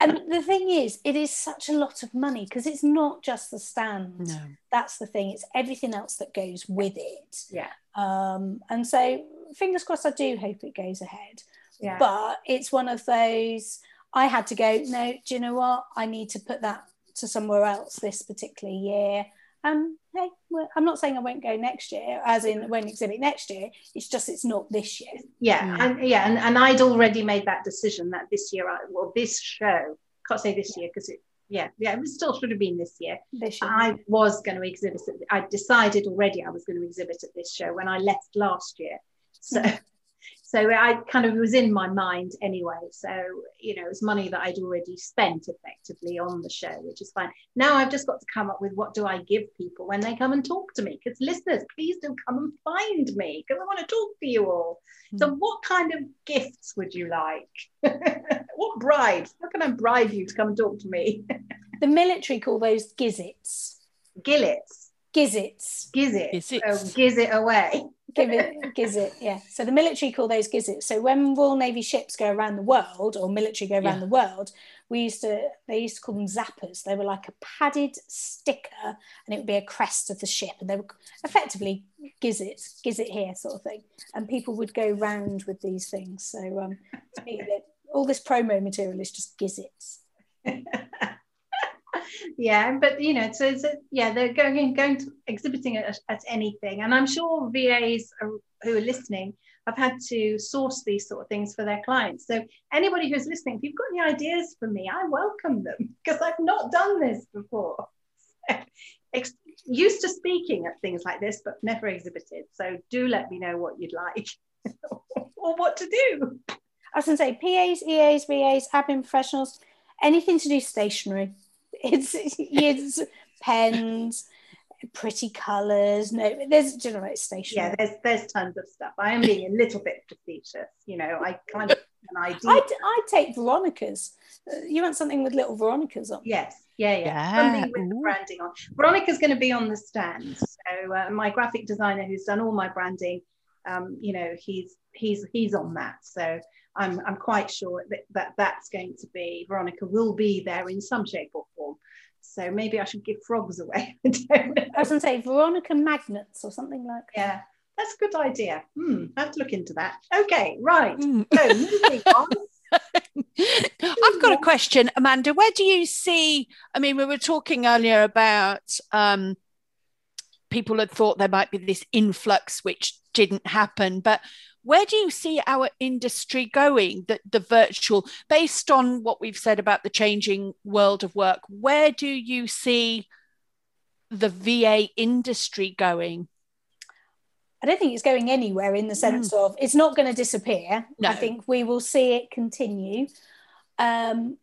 And the thing is, it is such a lot of money because it's not just the stand. No. That's the thing. It's everything else that goes with it. Yeah. Um, and so, fingers crossed. I do hope it goes ahead. Yeah. But it's one of those. I had to go. No, do you know what? I need to put that to somewhere else this particular year. Um, hey, well, I'm not saying I won't go next year, as in won't exhibit next year. It's just it's not this year. yeah Mm. and yeah and, and i'd already made that decision that this year i well this show can't say this year because it yeah yeah it still should have been this year This year. i was going to exhibit it i decided already i was going to exhibit at this show when i left last year so so i kind of was in my mind anyway so you know it's money that i'd already spent effectively on the show which is fine now i've just got to come up with what do i give people when they come and talk to me because listeners please do come and find me because i want to talk to you all hmm. so, what kind of gifts would you like? what bribe? How can I bribe you to come and talk to me? the military call those gizzits. Gillets, Gizzits. gizzet, Gizzets. oh, gizzet away. Give it gizzit, yeah. So the military call those gizzits. So when Royal Navy ships go around the world or military go around Yeah. the world, we used to they used to call them zappers. They were like a padded sticker and it would be a crest of the ship and they were effectively gizzits, gizzit here sort of thing. And people would go round with these things. So um to me, all this promo material is just gizzits. yeah, but you know, so it's yeah, they're going going to exhibiting at, at anything, and I'm sure VAs are, who are listening have had to source these sort of things for their clients. So anybody who's listening, if you've got any ideas for me, I welcome them because I've not done this before. Used to speaking at things like this, but never exhibited. So do let me know what you'd like or what to do. I was going to say PAs, EAs, VAs, admin professionals, anything to do stationery. It's it's pens, pretty colours. No, there's do you know it's stationery. Yeah, there's there's tons of stuff. I am being a little bit facetious, you know. I kind of an idea. I'd, I'd take Veronica's. Uh, You want something with little Veronica's on? Yes, yeah, yeah. Yeah, Something with the ooh. branding on. Veronica's going to be on the stand. So uh, my graphic designer, who's done all my branding, um, you know, he's he's he's on that. So I'm I'm quite sure that, that that's going to be Veronica will be there in some shape or form. So maybe I should give frogs away. I don't know. I was going to say Veronica Magnets or something like that. Yeah, that's a good idea. Hmm, I have to look into that. Okay, right. Mm. So moving on. I've got a question, Amanda. Where do you see? I mean, we were talking earlier about um, people had thought there might be this influx, which didn't happen. But where do you see our industry going? The, the virtual, based on what we've said about the changing world of work, where do you see the VA industry going? I don't think it's going anywhere in the sense of it's not going to disappear. No. I think we will see it continue. Um,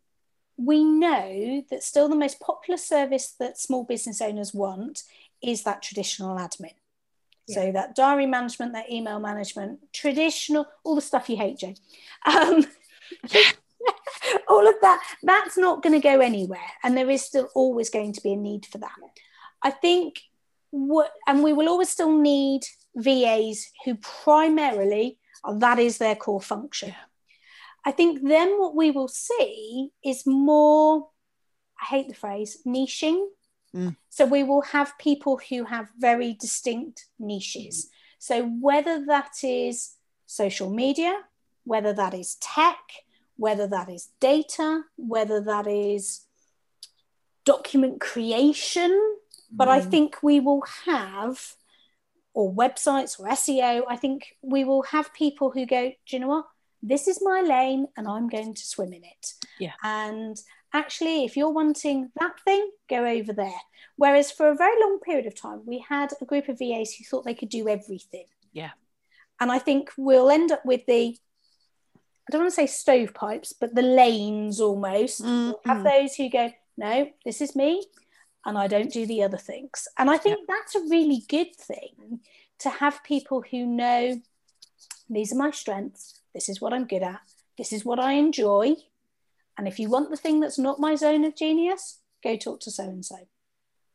we know that still the most popular service that small business owners want is that traditional admin. So that diary management, that email management, traditional, all the stuff you hate, Jo. Um, all of that, that's not going to go anywhere. And there is still always going to be a need for that. I think what, and we will always still need VAs who primarily, that is their core function. I think then what we will see is more, I hate the phrase, niching. Mm. So we will have people who have very distinct niches. So whether that is social media, whether that is tech, whether that is data, whether that is document creation, but I think we will have, or websites or SEO, I think we will have people who go, do you know what? This is my lane and I'm going to swim in it. Yeah. And actually, if you're wanting that thing, go over there. Whereas for a very long period of time, we had a group of VAs who thought they could do everything. Yeah. And I think we'll end up with the, I don't want to say stovepipes, but the lanes almost. Mm, We'll have mm. those who go, no, this is me, and I don't do the other things. And I think that's a really good thing to have people who know these are my strengths, this is what I'm good at, this is what I enjoy. And if you want the thing that's not my zone of genius, go talk to so and so.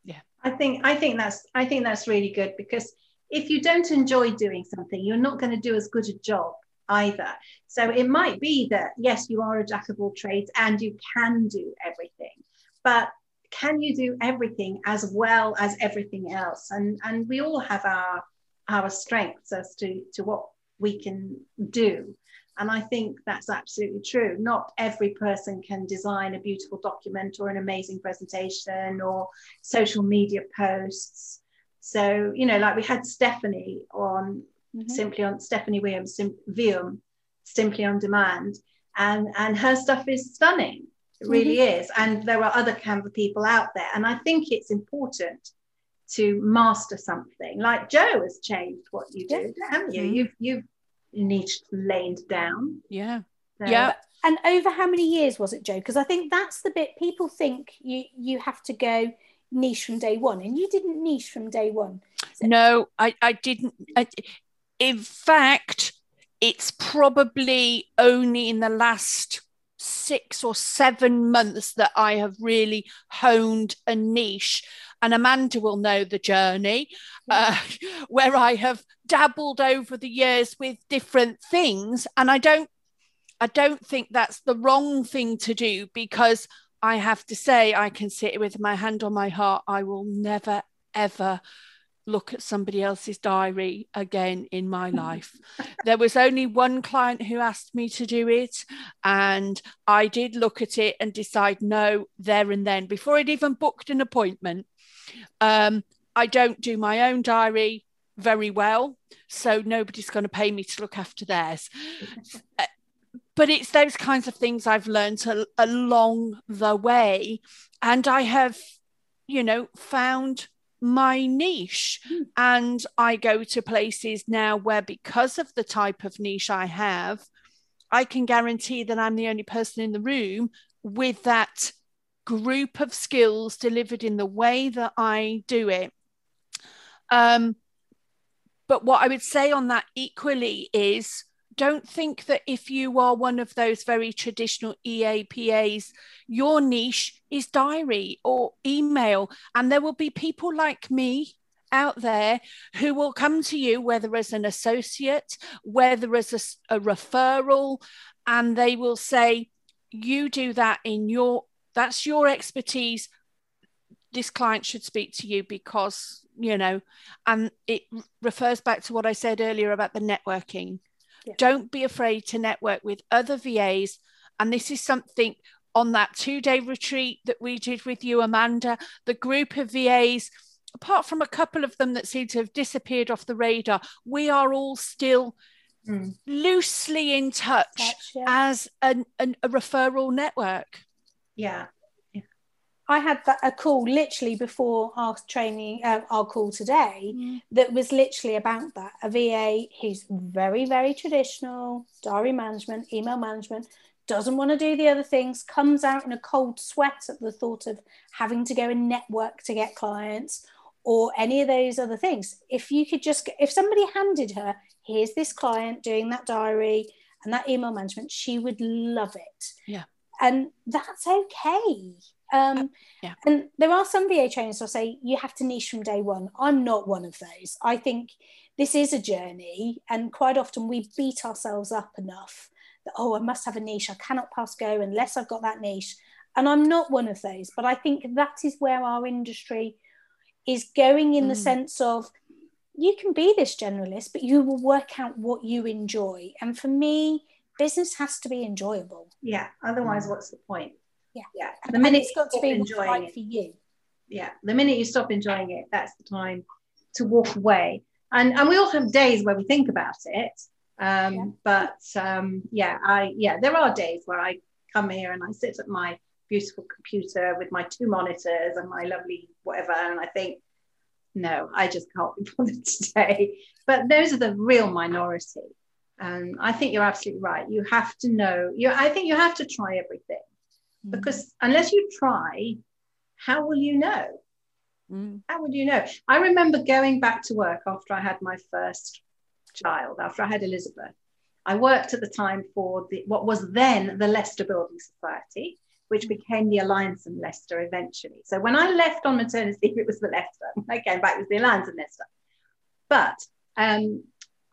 Yeah. I think I think that's I think that's really good because if you don't enjoy doing something, you're not going to do as good a job either. So it might be that yes, you are a jack of all trades and you can do everything, but can you do everything as well as everything else? And and we all have our our strengths as to to what we can do. And I think that's absolutely true. Not every person can design a beautiful document or an amazing presentation or social media posts. So, you know, like we had Stephanie on mm-hmm. simply on Stephanie Williams, Sim, Vium, simply on demand, and and her stuff is stunning. It really mm-hmm. is. And there are other Canva people out there. And I think it's important to master something. Like Jo has changed what you do, yeah. haven't you? Mm-hmm. You've you've niched laid down. Yeah. So, yeah. And over how many years was it, Jo? Because I think that's the bit people think you you have to go niche from day one, and you didn't niche from day one. So- no, I I didn't. I, in fact, it's probably only in the last six or seven months that I have really honed a niche. And Amanda will know the journey uh, where I have dabbled over the years with different things. And I don't, I don't think that's the wrong thing to do because I have to say, I can sit with my hand on my heart. I will never, ever look at somebody else's diary again in my life. there was only one client who asked me to do it, and I did look at it and decide no there and then before I'd even booked an appointment. Um, I don't do my own diary very well, so nobody's going to pay me to look after theirs. Uh, but it's those kinds of things I've learned a, along the way, and I have, you know, found my niche. Mm. And I go to places now where, because of the type of niche I have, I can guarantee that I'm the only person in the room with that group of skills delivered in the way that I do it. Um, but what I would say on that equally is don't think that if you are one of those very traditional EAPAs, your niche is diary or email. And there will be people like me out there who will come to you, whether as an associate, whether as a, a referral, and they will say, You do that in your, that's your expertise. This client should speak to you because, you know, and it refers back to what I said earlier about the networking yeah. Don't be afraid to network with other VAs. And this is something on that two day retreat that we did with you, Amanda, the group of VAs, apart from a couple of them that seem to have disappeared off the radar, we are all still mm. loosely in touch, touch yeah. as an, an, a referral network. Yeah. I had that, a call literally before our training, uh, our call today, mm. that was literally about that. A VA who's very, very traditional, diary management, email management, doesn't want to do the other things, comes out in a cold sweat at the thought of having to go and network to get clients or any of those other things. If you could just, if somebody handed her, here's this client doing that diary and that email management, she would love it. Yeah. And that's okay um, yeah. And there are some VA trainers who say you have to niche from day one. I'm not one of those. I think this is a journey, and quite often we beat ourselves up enough that, oh, I must have a niche. I cannot pass go unless I've got that niche. And I'm not one of those, but I think that is where our industry is going in mm. the sense of you can be this generalist, but you will work out what you enjoy. And for me, business has to be enjoyable. Yeah. Otherwise, mm. what's the point? Yeah. Yeah. The minute it's got to be enjoying right it, for you. Yeah. The minute you stop enjoying it, that's the time to walk away. And and we all have days where we think about it. Um, yeah. but um, yeah, I yeah, there are days where I come here and I sit at my beautiful computer with my two monitors and my lovely whatever, and I think, no, I just can't be bothered today. But those are the real minority. And I think you're absolutely right. You have to know. You, I think you have to try everything because unless you try how will you know? Mm. How would you know? I remember going back to work after I had my first child, after I had Elizabeth. I worked at the time for the what was then the Leicester Building Society, which became the Alliance and Leicester eventually. So when I left on maternity leave, it was the Leicester. When I came back, it was the Alliance and Leicester. But um,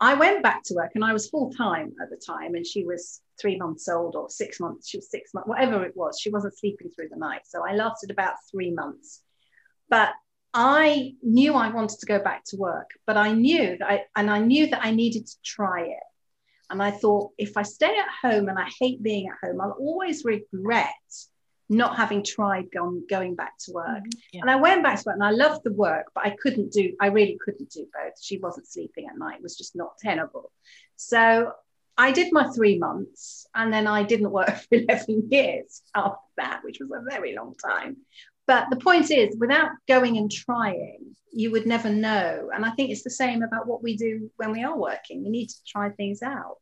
I went back to work and I was full time at the time, and she was three months old or six months. She was six months, whatever it was. She wasn't sleeping through the night. So I lasted about three months. But I knew I wanted to go back to work, but I knew that I, and I knew that I needed to try it. And I thought, if I stay at home and I hate being at home, I'll always regret not having tried going, going back to work. Mm-hmm. Yeah. And I went back to work and I loved the work, but I couldn't do, I really couldn't do both. She wasn't sleeping at night, it was just not tenable. So I did my three months and then I didn't work for 11 years after that, which was a very long time. But the point is, without going and trying, you would never know. And I think it's the same about what we do when we are working. We need to try things out.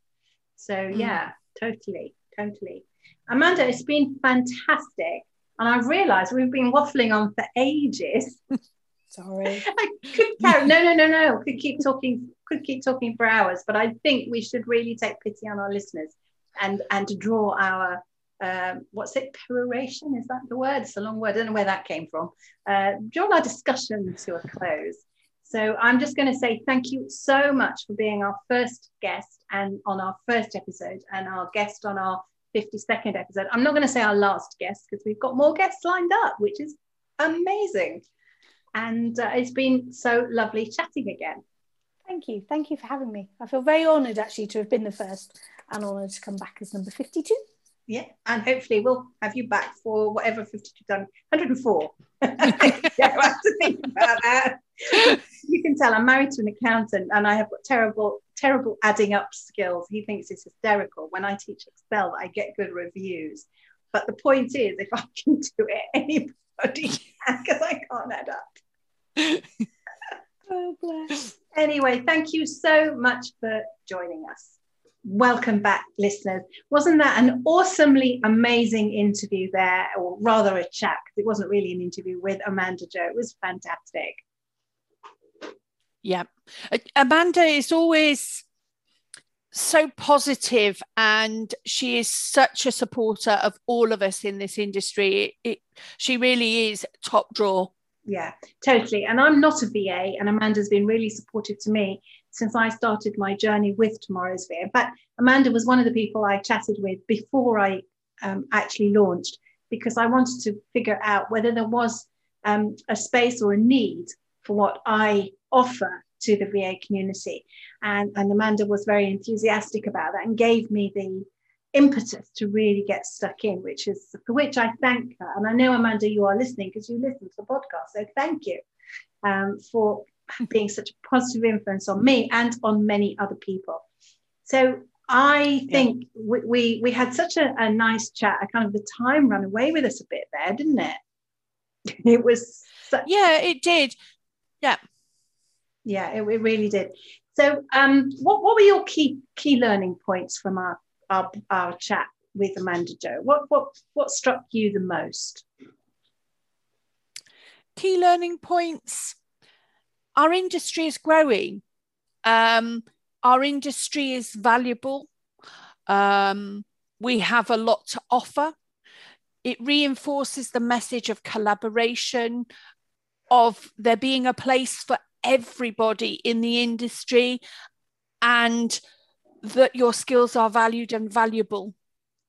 So, Mm. yeah, totally, totally. Amanda, it's been fantastic. And I've realized we've been waffling on for ages. Sorry. I could carry, no, no, no, no. Could keep talking, could keep talking for hours. But I think we should really take pity on our listeners and and draw our um, what's it peroration is that the word it's a long word i don't know where that came from uh, draw our discussion to a close so i'm just going to say thank you so much for being our first guest and on our first episode and our guest on our 52nd episode i'm not going to say our last guest because we've got more guests lined up which is amazing and uh, it's been so lovely chatting again Thank you. Thank you for having me. I feel very honoured actually to have been the first and honoured to come back as number 52. Yeah, and hopefully we'll have you back for whatever 52 done. 104. yeah, I have to think about that. You can tell I'm married to an accountant and I have got terrible, terrible adding up skills. He thinks it's hysterical. When I teach Excel, I get good reviews. But the point is, if I can do it, anybody can because I can't add up. Oh, bless. Anyway, thank you so much for joining us. Welcome back, listeners. Wasn't that an awesomely amazing interview there, or rather a chat? Because it wasn't really an interview with Amanda Jo. It was fantastic. Yeah. Amanda is always so positive and she is such a supporter of all of us in this industry. It, she really is top draw. Yeah, totally. And I'm not a VA, and Amanda's been really supportive to me since I started my journey with Tomorrow's VA. But Amanda was one of the people I chatted with before I um, actually launched because I wanted to figure out whether there was um, a space or a need for what I offer to the VA community. And, and Amanda was very enthusiastic about that and gave me the impetus to really get stuck in, which is for which I thank her. And I know, Amanda, you are listening because you listen to the podcast. So thank you um, for being such a positive influence on me and on many other people. So I think yeah. we, we, we had such a, a nice chat. I kind of the time ran away with us a bit there, didn't it? It was such, yeah, it did. Yeah, yeah, it, it really did. So, um, what what were your key key learning points from our our, our chat with Amanda Jo? What what what struck you the most? Key learning points. Our industry is growing. Um, our industry is valuable. Um, we have a lot to offer. It reinforces the message of collaboration, of there being a place for everybody in the industry, and that your skills are valued and valuable.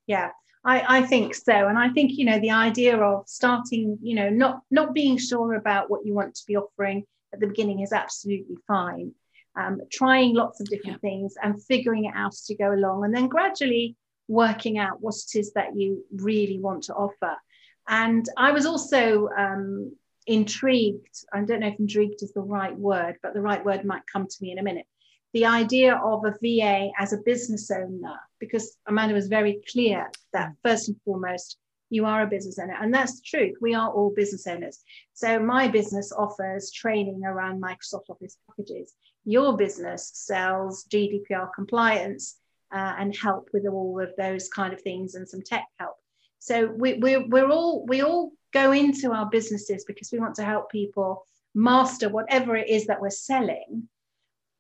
Yeah, I, I think so. And I think, you know, the idea of starting, you know, not not being sure about what you want to be offering at the beginning is absolutely fine. Um, trying lots of different yeah. things and figuring it out as you go along, and then gradually working out what it is that you really want to offer. And I was also um, intrigued. I don't know if intrigued is the right word, but the right word might come to me in a minute. The idea of a VA as a business owner, because Amanda was very clear that first and foremost, you are a business owner. And that's the truth. We are all business owners. So my business offers training around Microsoft Office packages. Your business sells GDPR compliance uh, and help with all of those kind of things and some tech help. So we, we're, we're all we all go into our businesses because we want to help people master whatever it is that we're selling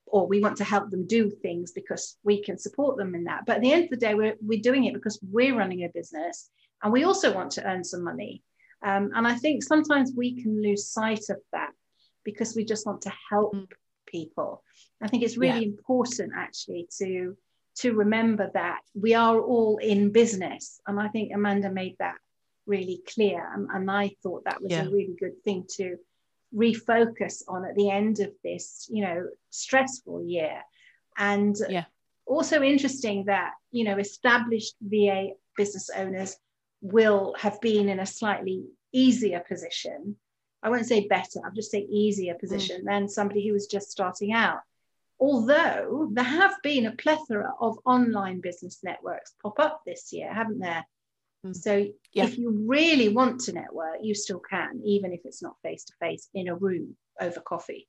or we want to help them do things because we can support them in that but at the end of the day we're, we're doing it because we're running a business and we also want to earn some money um, and i think sometimes we can lose sight of that because we just want to help mm. people i think it's really yeah. important actually to to remember that we are all in business and i think amanda made that really clear and, and i thought that was yeah. a really good thing to refocus on at the end of this you know stressful year and yeah also interesting that you know established va business owners will have been in a slightly easier position i won't say better i'll just say easier mm. position mm. than somebody who was just starting out although there have been a plethora of online business networks pop up this year haven't there. So yeah. if you really want to network, you still can, even if it's not face to face in a room over coffee.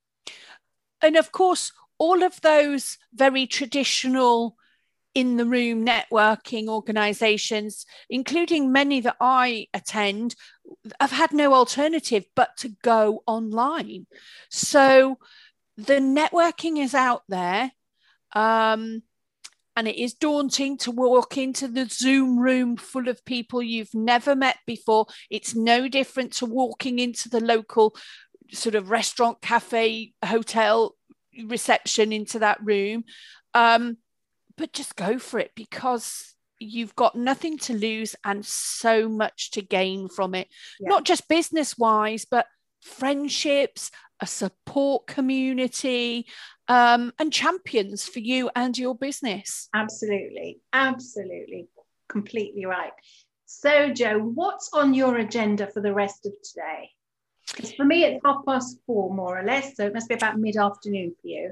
And of course, all of those very traditional in the room networking organizations, including many that I attend, have had no alternative but to go online. So the networking is out there. Um, and it is daunting to walk into the Zoom room full of people you've never met before. It's no different to walking into the local sort of restaurant, cafe, hotel reception into that room. Um, but just go for it because you've got nothing to lose and so much to gain from it, yeah. not just business wise, but friendships, a support community, um, and champions for you and your business. Absolutely, absolutely, completely right. So, Jo, what's on your agenda for the rest of today? Because for me, it's half past four, more or less. So it must be about mid afternoon for you.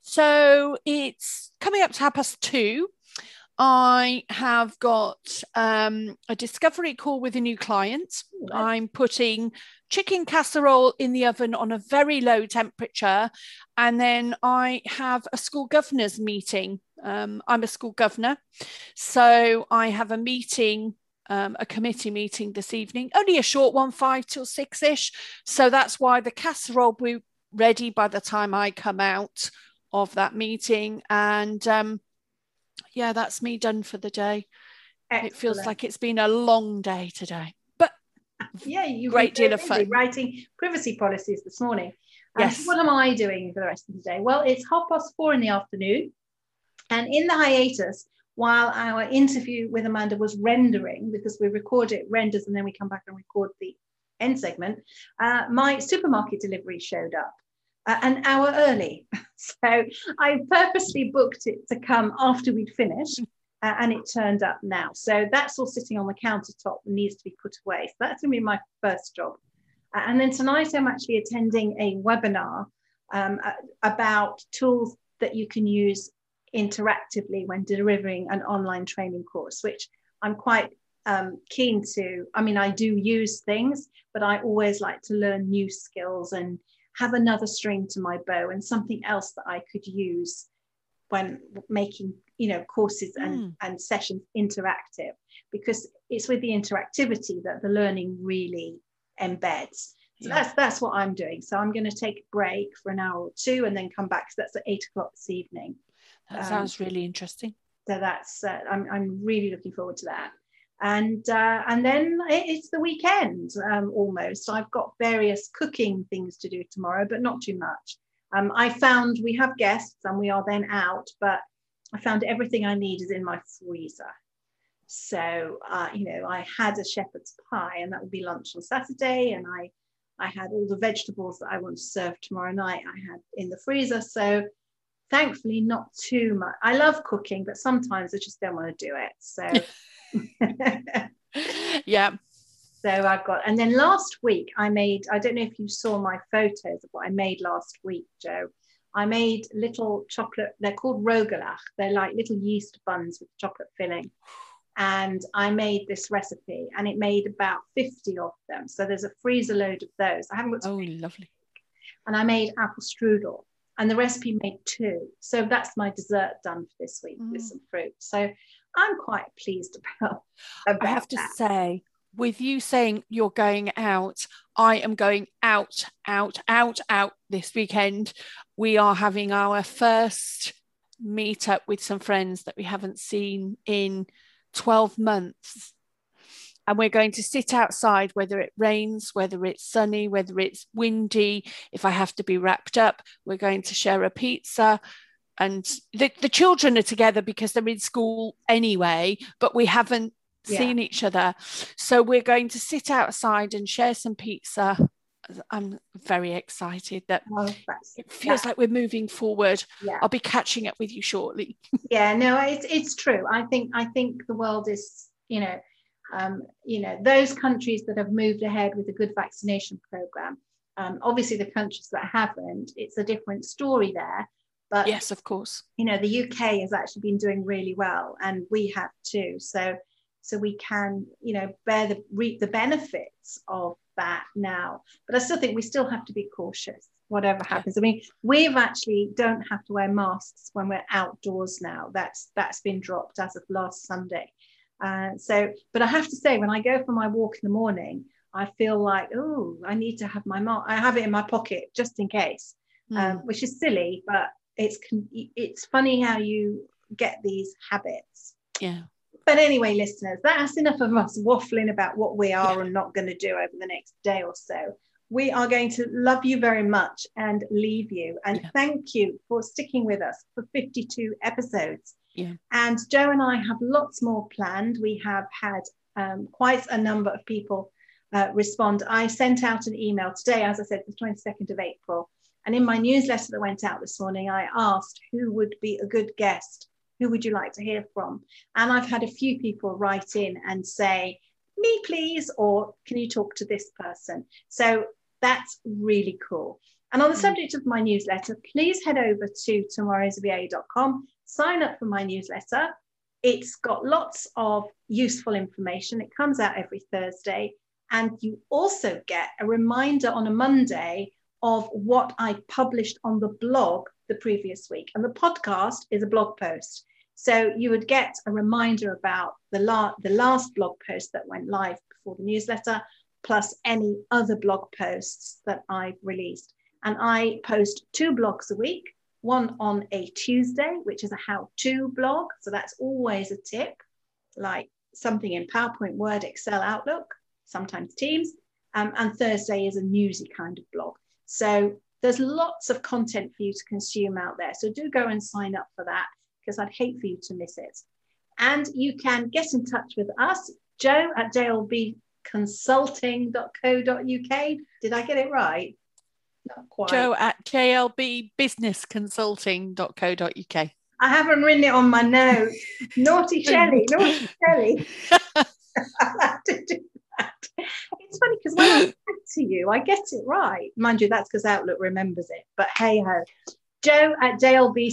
So it's coming up to half past two. I have got um, a discovery call with a new client. I'm putting chicken casserole in the oven on a very low temperature. And then I have a school governors meeting. Um, I'm a school governor. So I have a meeting, um, a committee meeting this evening, only a short one, five till six ish. So that's why the casserole will be ready by the time I come out of that meeting. And um, yeah, that's me done for the day. Excellent. It feels like it's been a long day today, yeah, you great deal of fun writing privacy policies this morning. Um, yes. what am I doing for the rest of the day? Well, it's half past four in the afternoon, and in the hiatus, while our interview with Amanda was rendering, because we record it, renders, and then we come back and record the end segment, uh, my supermarket delivery showed up uh, an hour early. so I purposely booked it to come after we'd finished. Uh, and it turned up now. So that's all sitting on the countertop and needs to be put away. So that's going to be my first job. Uh, and then tonight, I'm actually attending a webinar um, about tools that you can use interactively when delivering an online training course, which I'm quite um, keen to. I mean, I do use things, but I always like to learn new skills and have another string to my bow and something else that I could use when making you know courses and, mm. and sessions interactive because it's with the interactivity that the learning really embeds so yeah. that's that's what i'm doing so i'm going to take a break for an hour or two and then come back so that's at eight o'clock this evening that um, sounds really interesting so that's uh, I'm, I'm really looking forward to that and uh, and then it's the weekend um, almost. I've got various cooking things to do tomorrow, but not too much. Um, I found we have guests and we are then out, but I found everything I need is in my freezer. So uh, you know, I had a shepherd's pie, and that will be lunch on Saturday, and I I had all the vegetables that I want to serve tomorrow night. I had in the freezer, so thankfully not too much. I love cooking, but sometimes I just don't want to do it. So. yeah. So I've got, and then last week I made, I don't know if you saw my photos of what I made last week, Jo. I made little chocolate, they're called rogalach. They're like little yeast buns with chocolate filling. And I made this recipe and it made about 50 of them. So there's a freezer load of those. I haven't got Oh, lovely. And I made apple strudel and the recipe made two. So that's my dessert done for this week mm. with some fruit. So I'm quite pleased about. about I have to that. say, with you saying you're going out, I am going out, out, out, out this weekend. We are having our first meet up with some friends that we haven't seen in 12 months. And we're going to sit outside, whether it rains, whether it's sunny, whether it's windy. If I have to be wrapped up, we're going to share a pizza. And the, the children are together because they're in school anyway, but we haven't yeah. seen each other. So we're going to sit outside and share some pizza. I'm very excited that oh, it feels like we're moving forward. Yeah. I'll be catching up with you shortly. yeah, no, it's it's true. I think I think the world is, you know, um, you know, those countries that have moved ahead with a good vaccination program. Um, obviously, the countries that haven't, it's a different story there. But yes, of course. You know, the UK has actually been doing really well, and we have too. So so we can you know bear the reap the benefits of that now. But i still think we still have to be cautious whatever happens. I mean we've actually don't have to wear masks when we're outdoors now. That's that's been dropped as of last sunday. Uh, so but i have to say when i go for my walk in the morning i feel like oh i need to have my mask i have it in my pocket just in case mm. um, which is silly but it's it's funny how you get these habits. Yeah but anyway, listeners, that's enough of us waffling about what we are and not going to do over the next day or so. We are going to love you very much and leave you. And yeah. thank you for sticking with us for 52 episodes. Yeah. And Jo and I have lots more planned. We have had um, quite a number of people uh, respond. I sent out an email today, as I said, the 22nd of April. And in my newsletter that went out this morning, I asked who would be a good guest who would you like to hear from? And I've had a few people write in and say, me please, or can you talk to this person? So that's really cool. And on the mm. subject of my newsletter, please head over to tomorrowsva.com, sign up for my newsletter. It's got lots of useful information. It comes out every Thursday. And you also get a reminder on a Monday of what I published on the blog the previous week. And the podcast is a blog post. So you would get a reminder about the, la- the last blog post that went live before the newsletter, plus any other blog posts that I've released. And I post two blogs a week, one on a Tuesday, which is a how to blog. So that's always a tip, like something in PowerPoint, Word, Excel, Outlook, sometimes Teams. Um, and Thursday is a newsy kind of blog. So there's lots of content for you to consume out there. So do go and sign up for that because I'd hate for you to miss it. And you can get in touch with us, Jo at jlbconsulting.co.uk. Did I get it right? Not quite. Jo at jlbbusinessconsulting.co.uk. I haven't written it on my note. naughty Shelley, naughty Shelley. It's funny because when I talk to you, I get it right. Mind you, that's because Outlook remembers it. But hey ho. Jo at JLB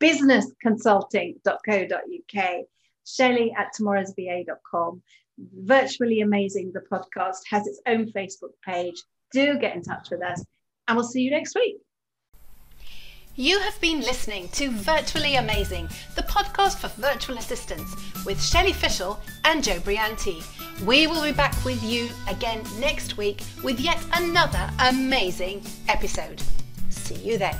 businessconsulting.co.uk, Shelley at tomorrowsva.com. Virtually Amazing, the podcast, has its own Facebook page. Do get in touch with us, and we'll see you next week. You have been listening to Virtually Amazing, the podcast for virtual assistants with Shelley Fishel and Jo Brianti. We will be back with you again next week with yet another amazing episode. See you then.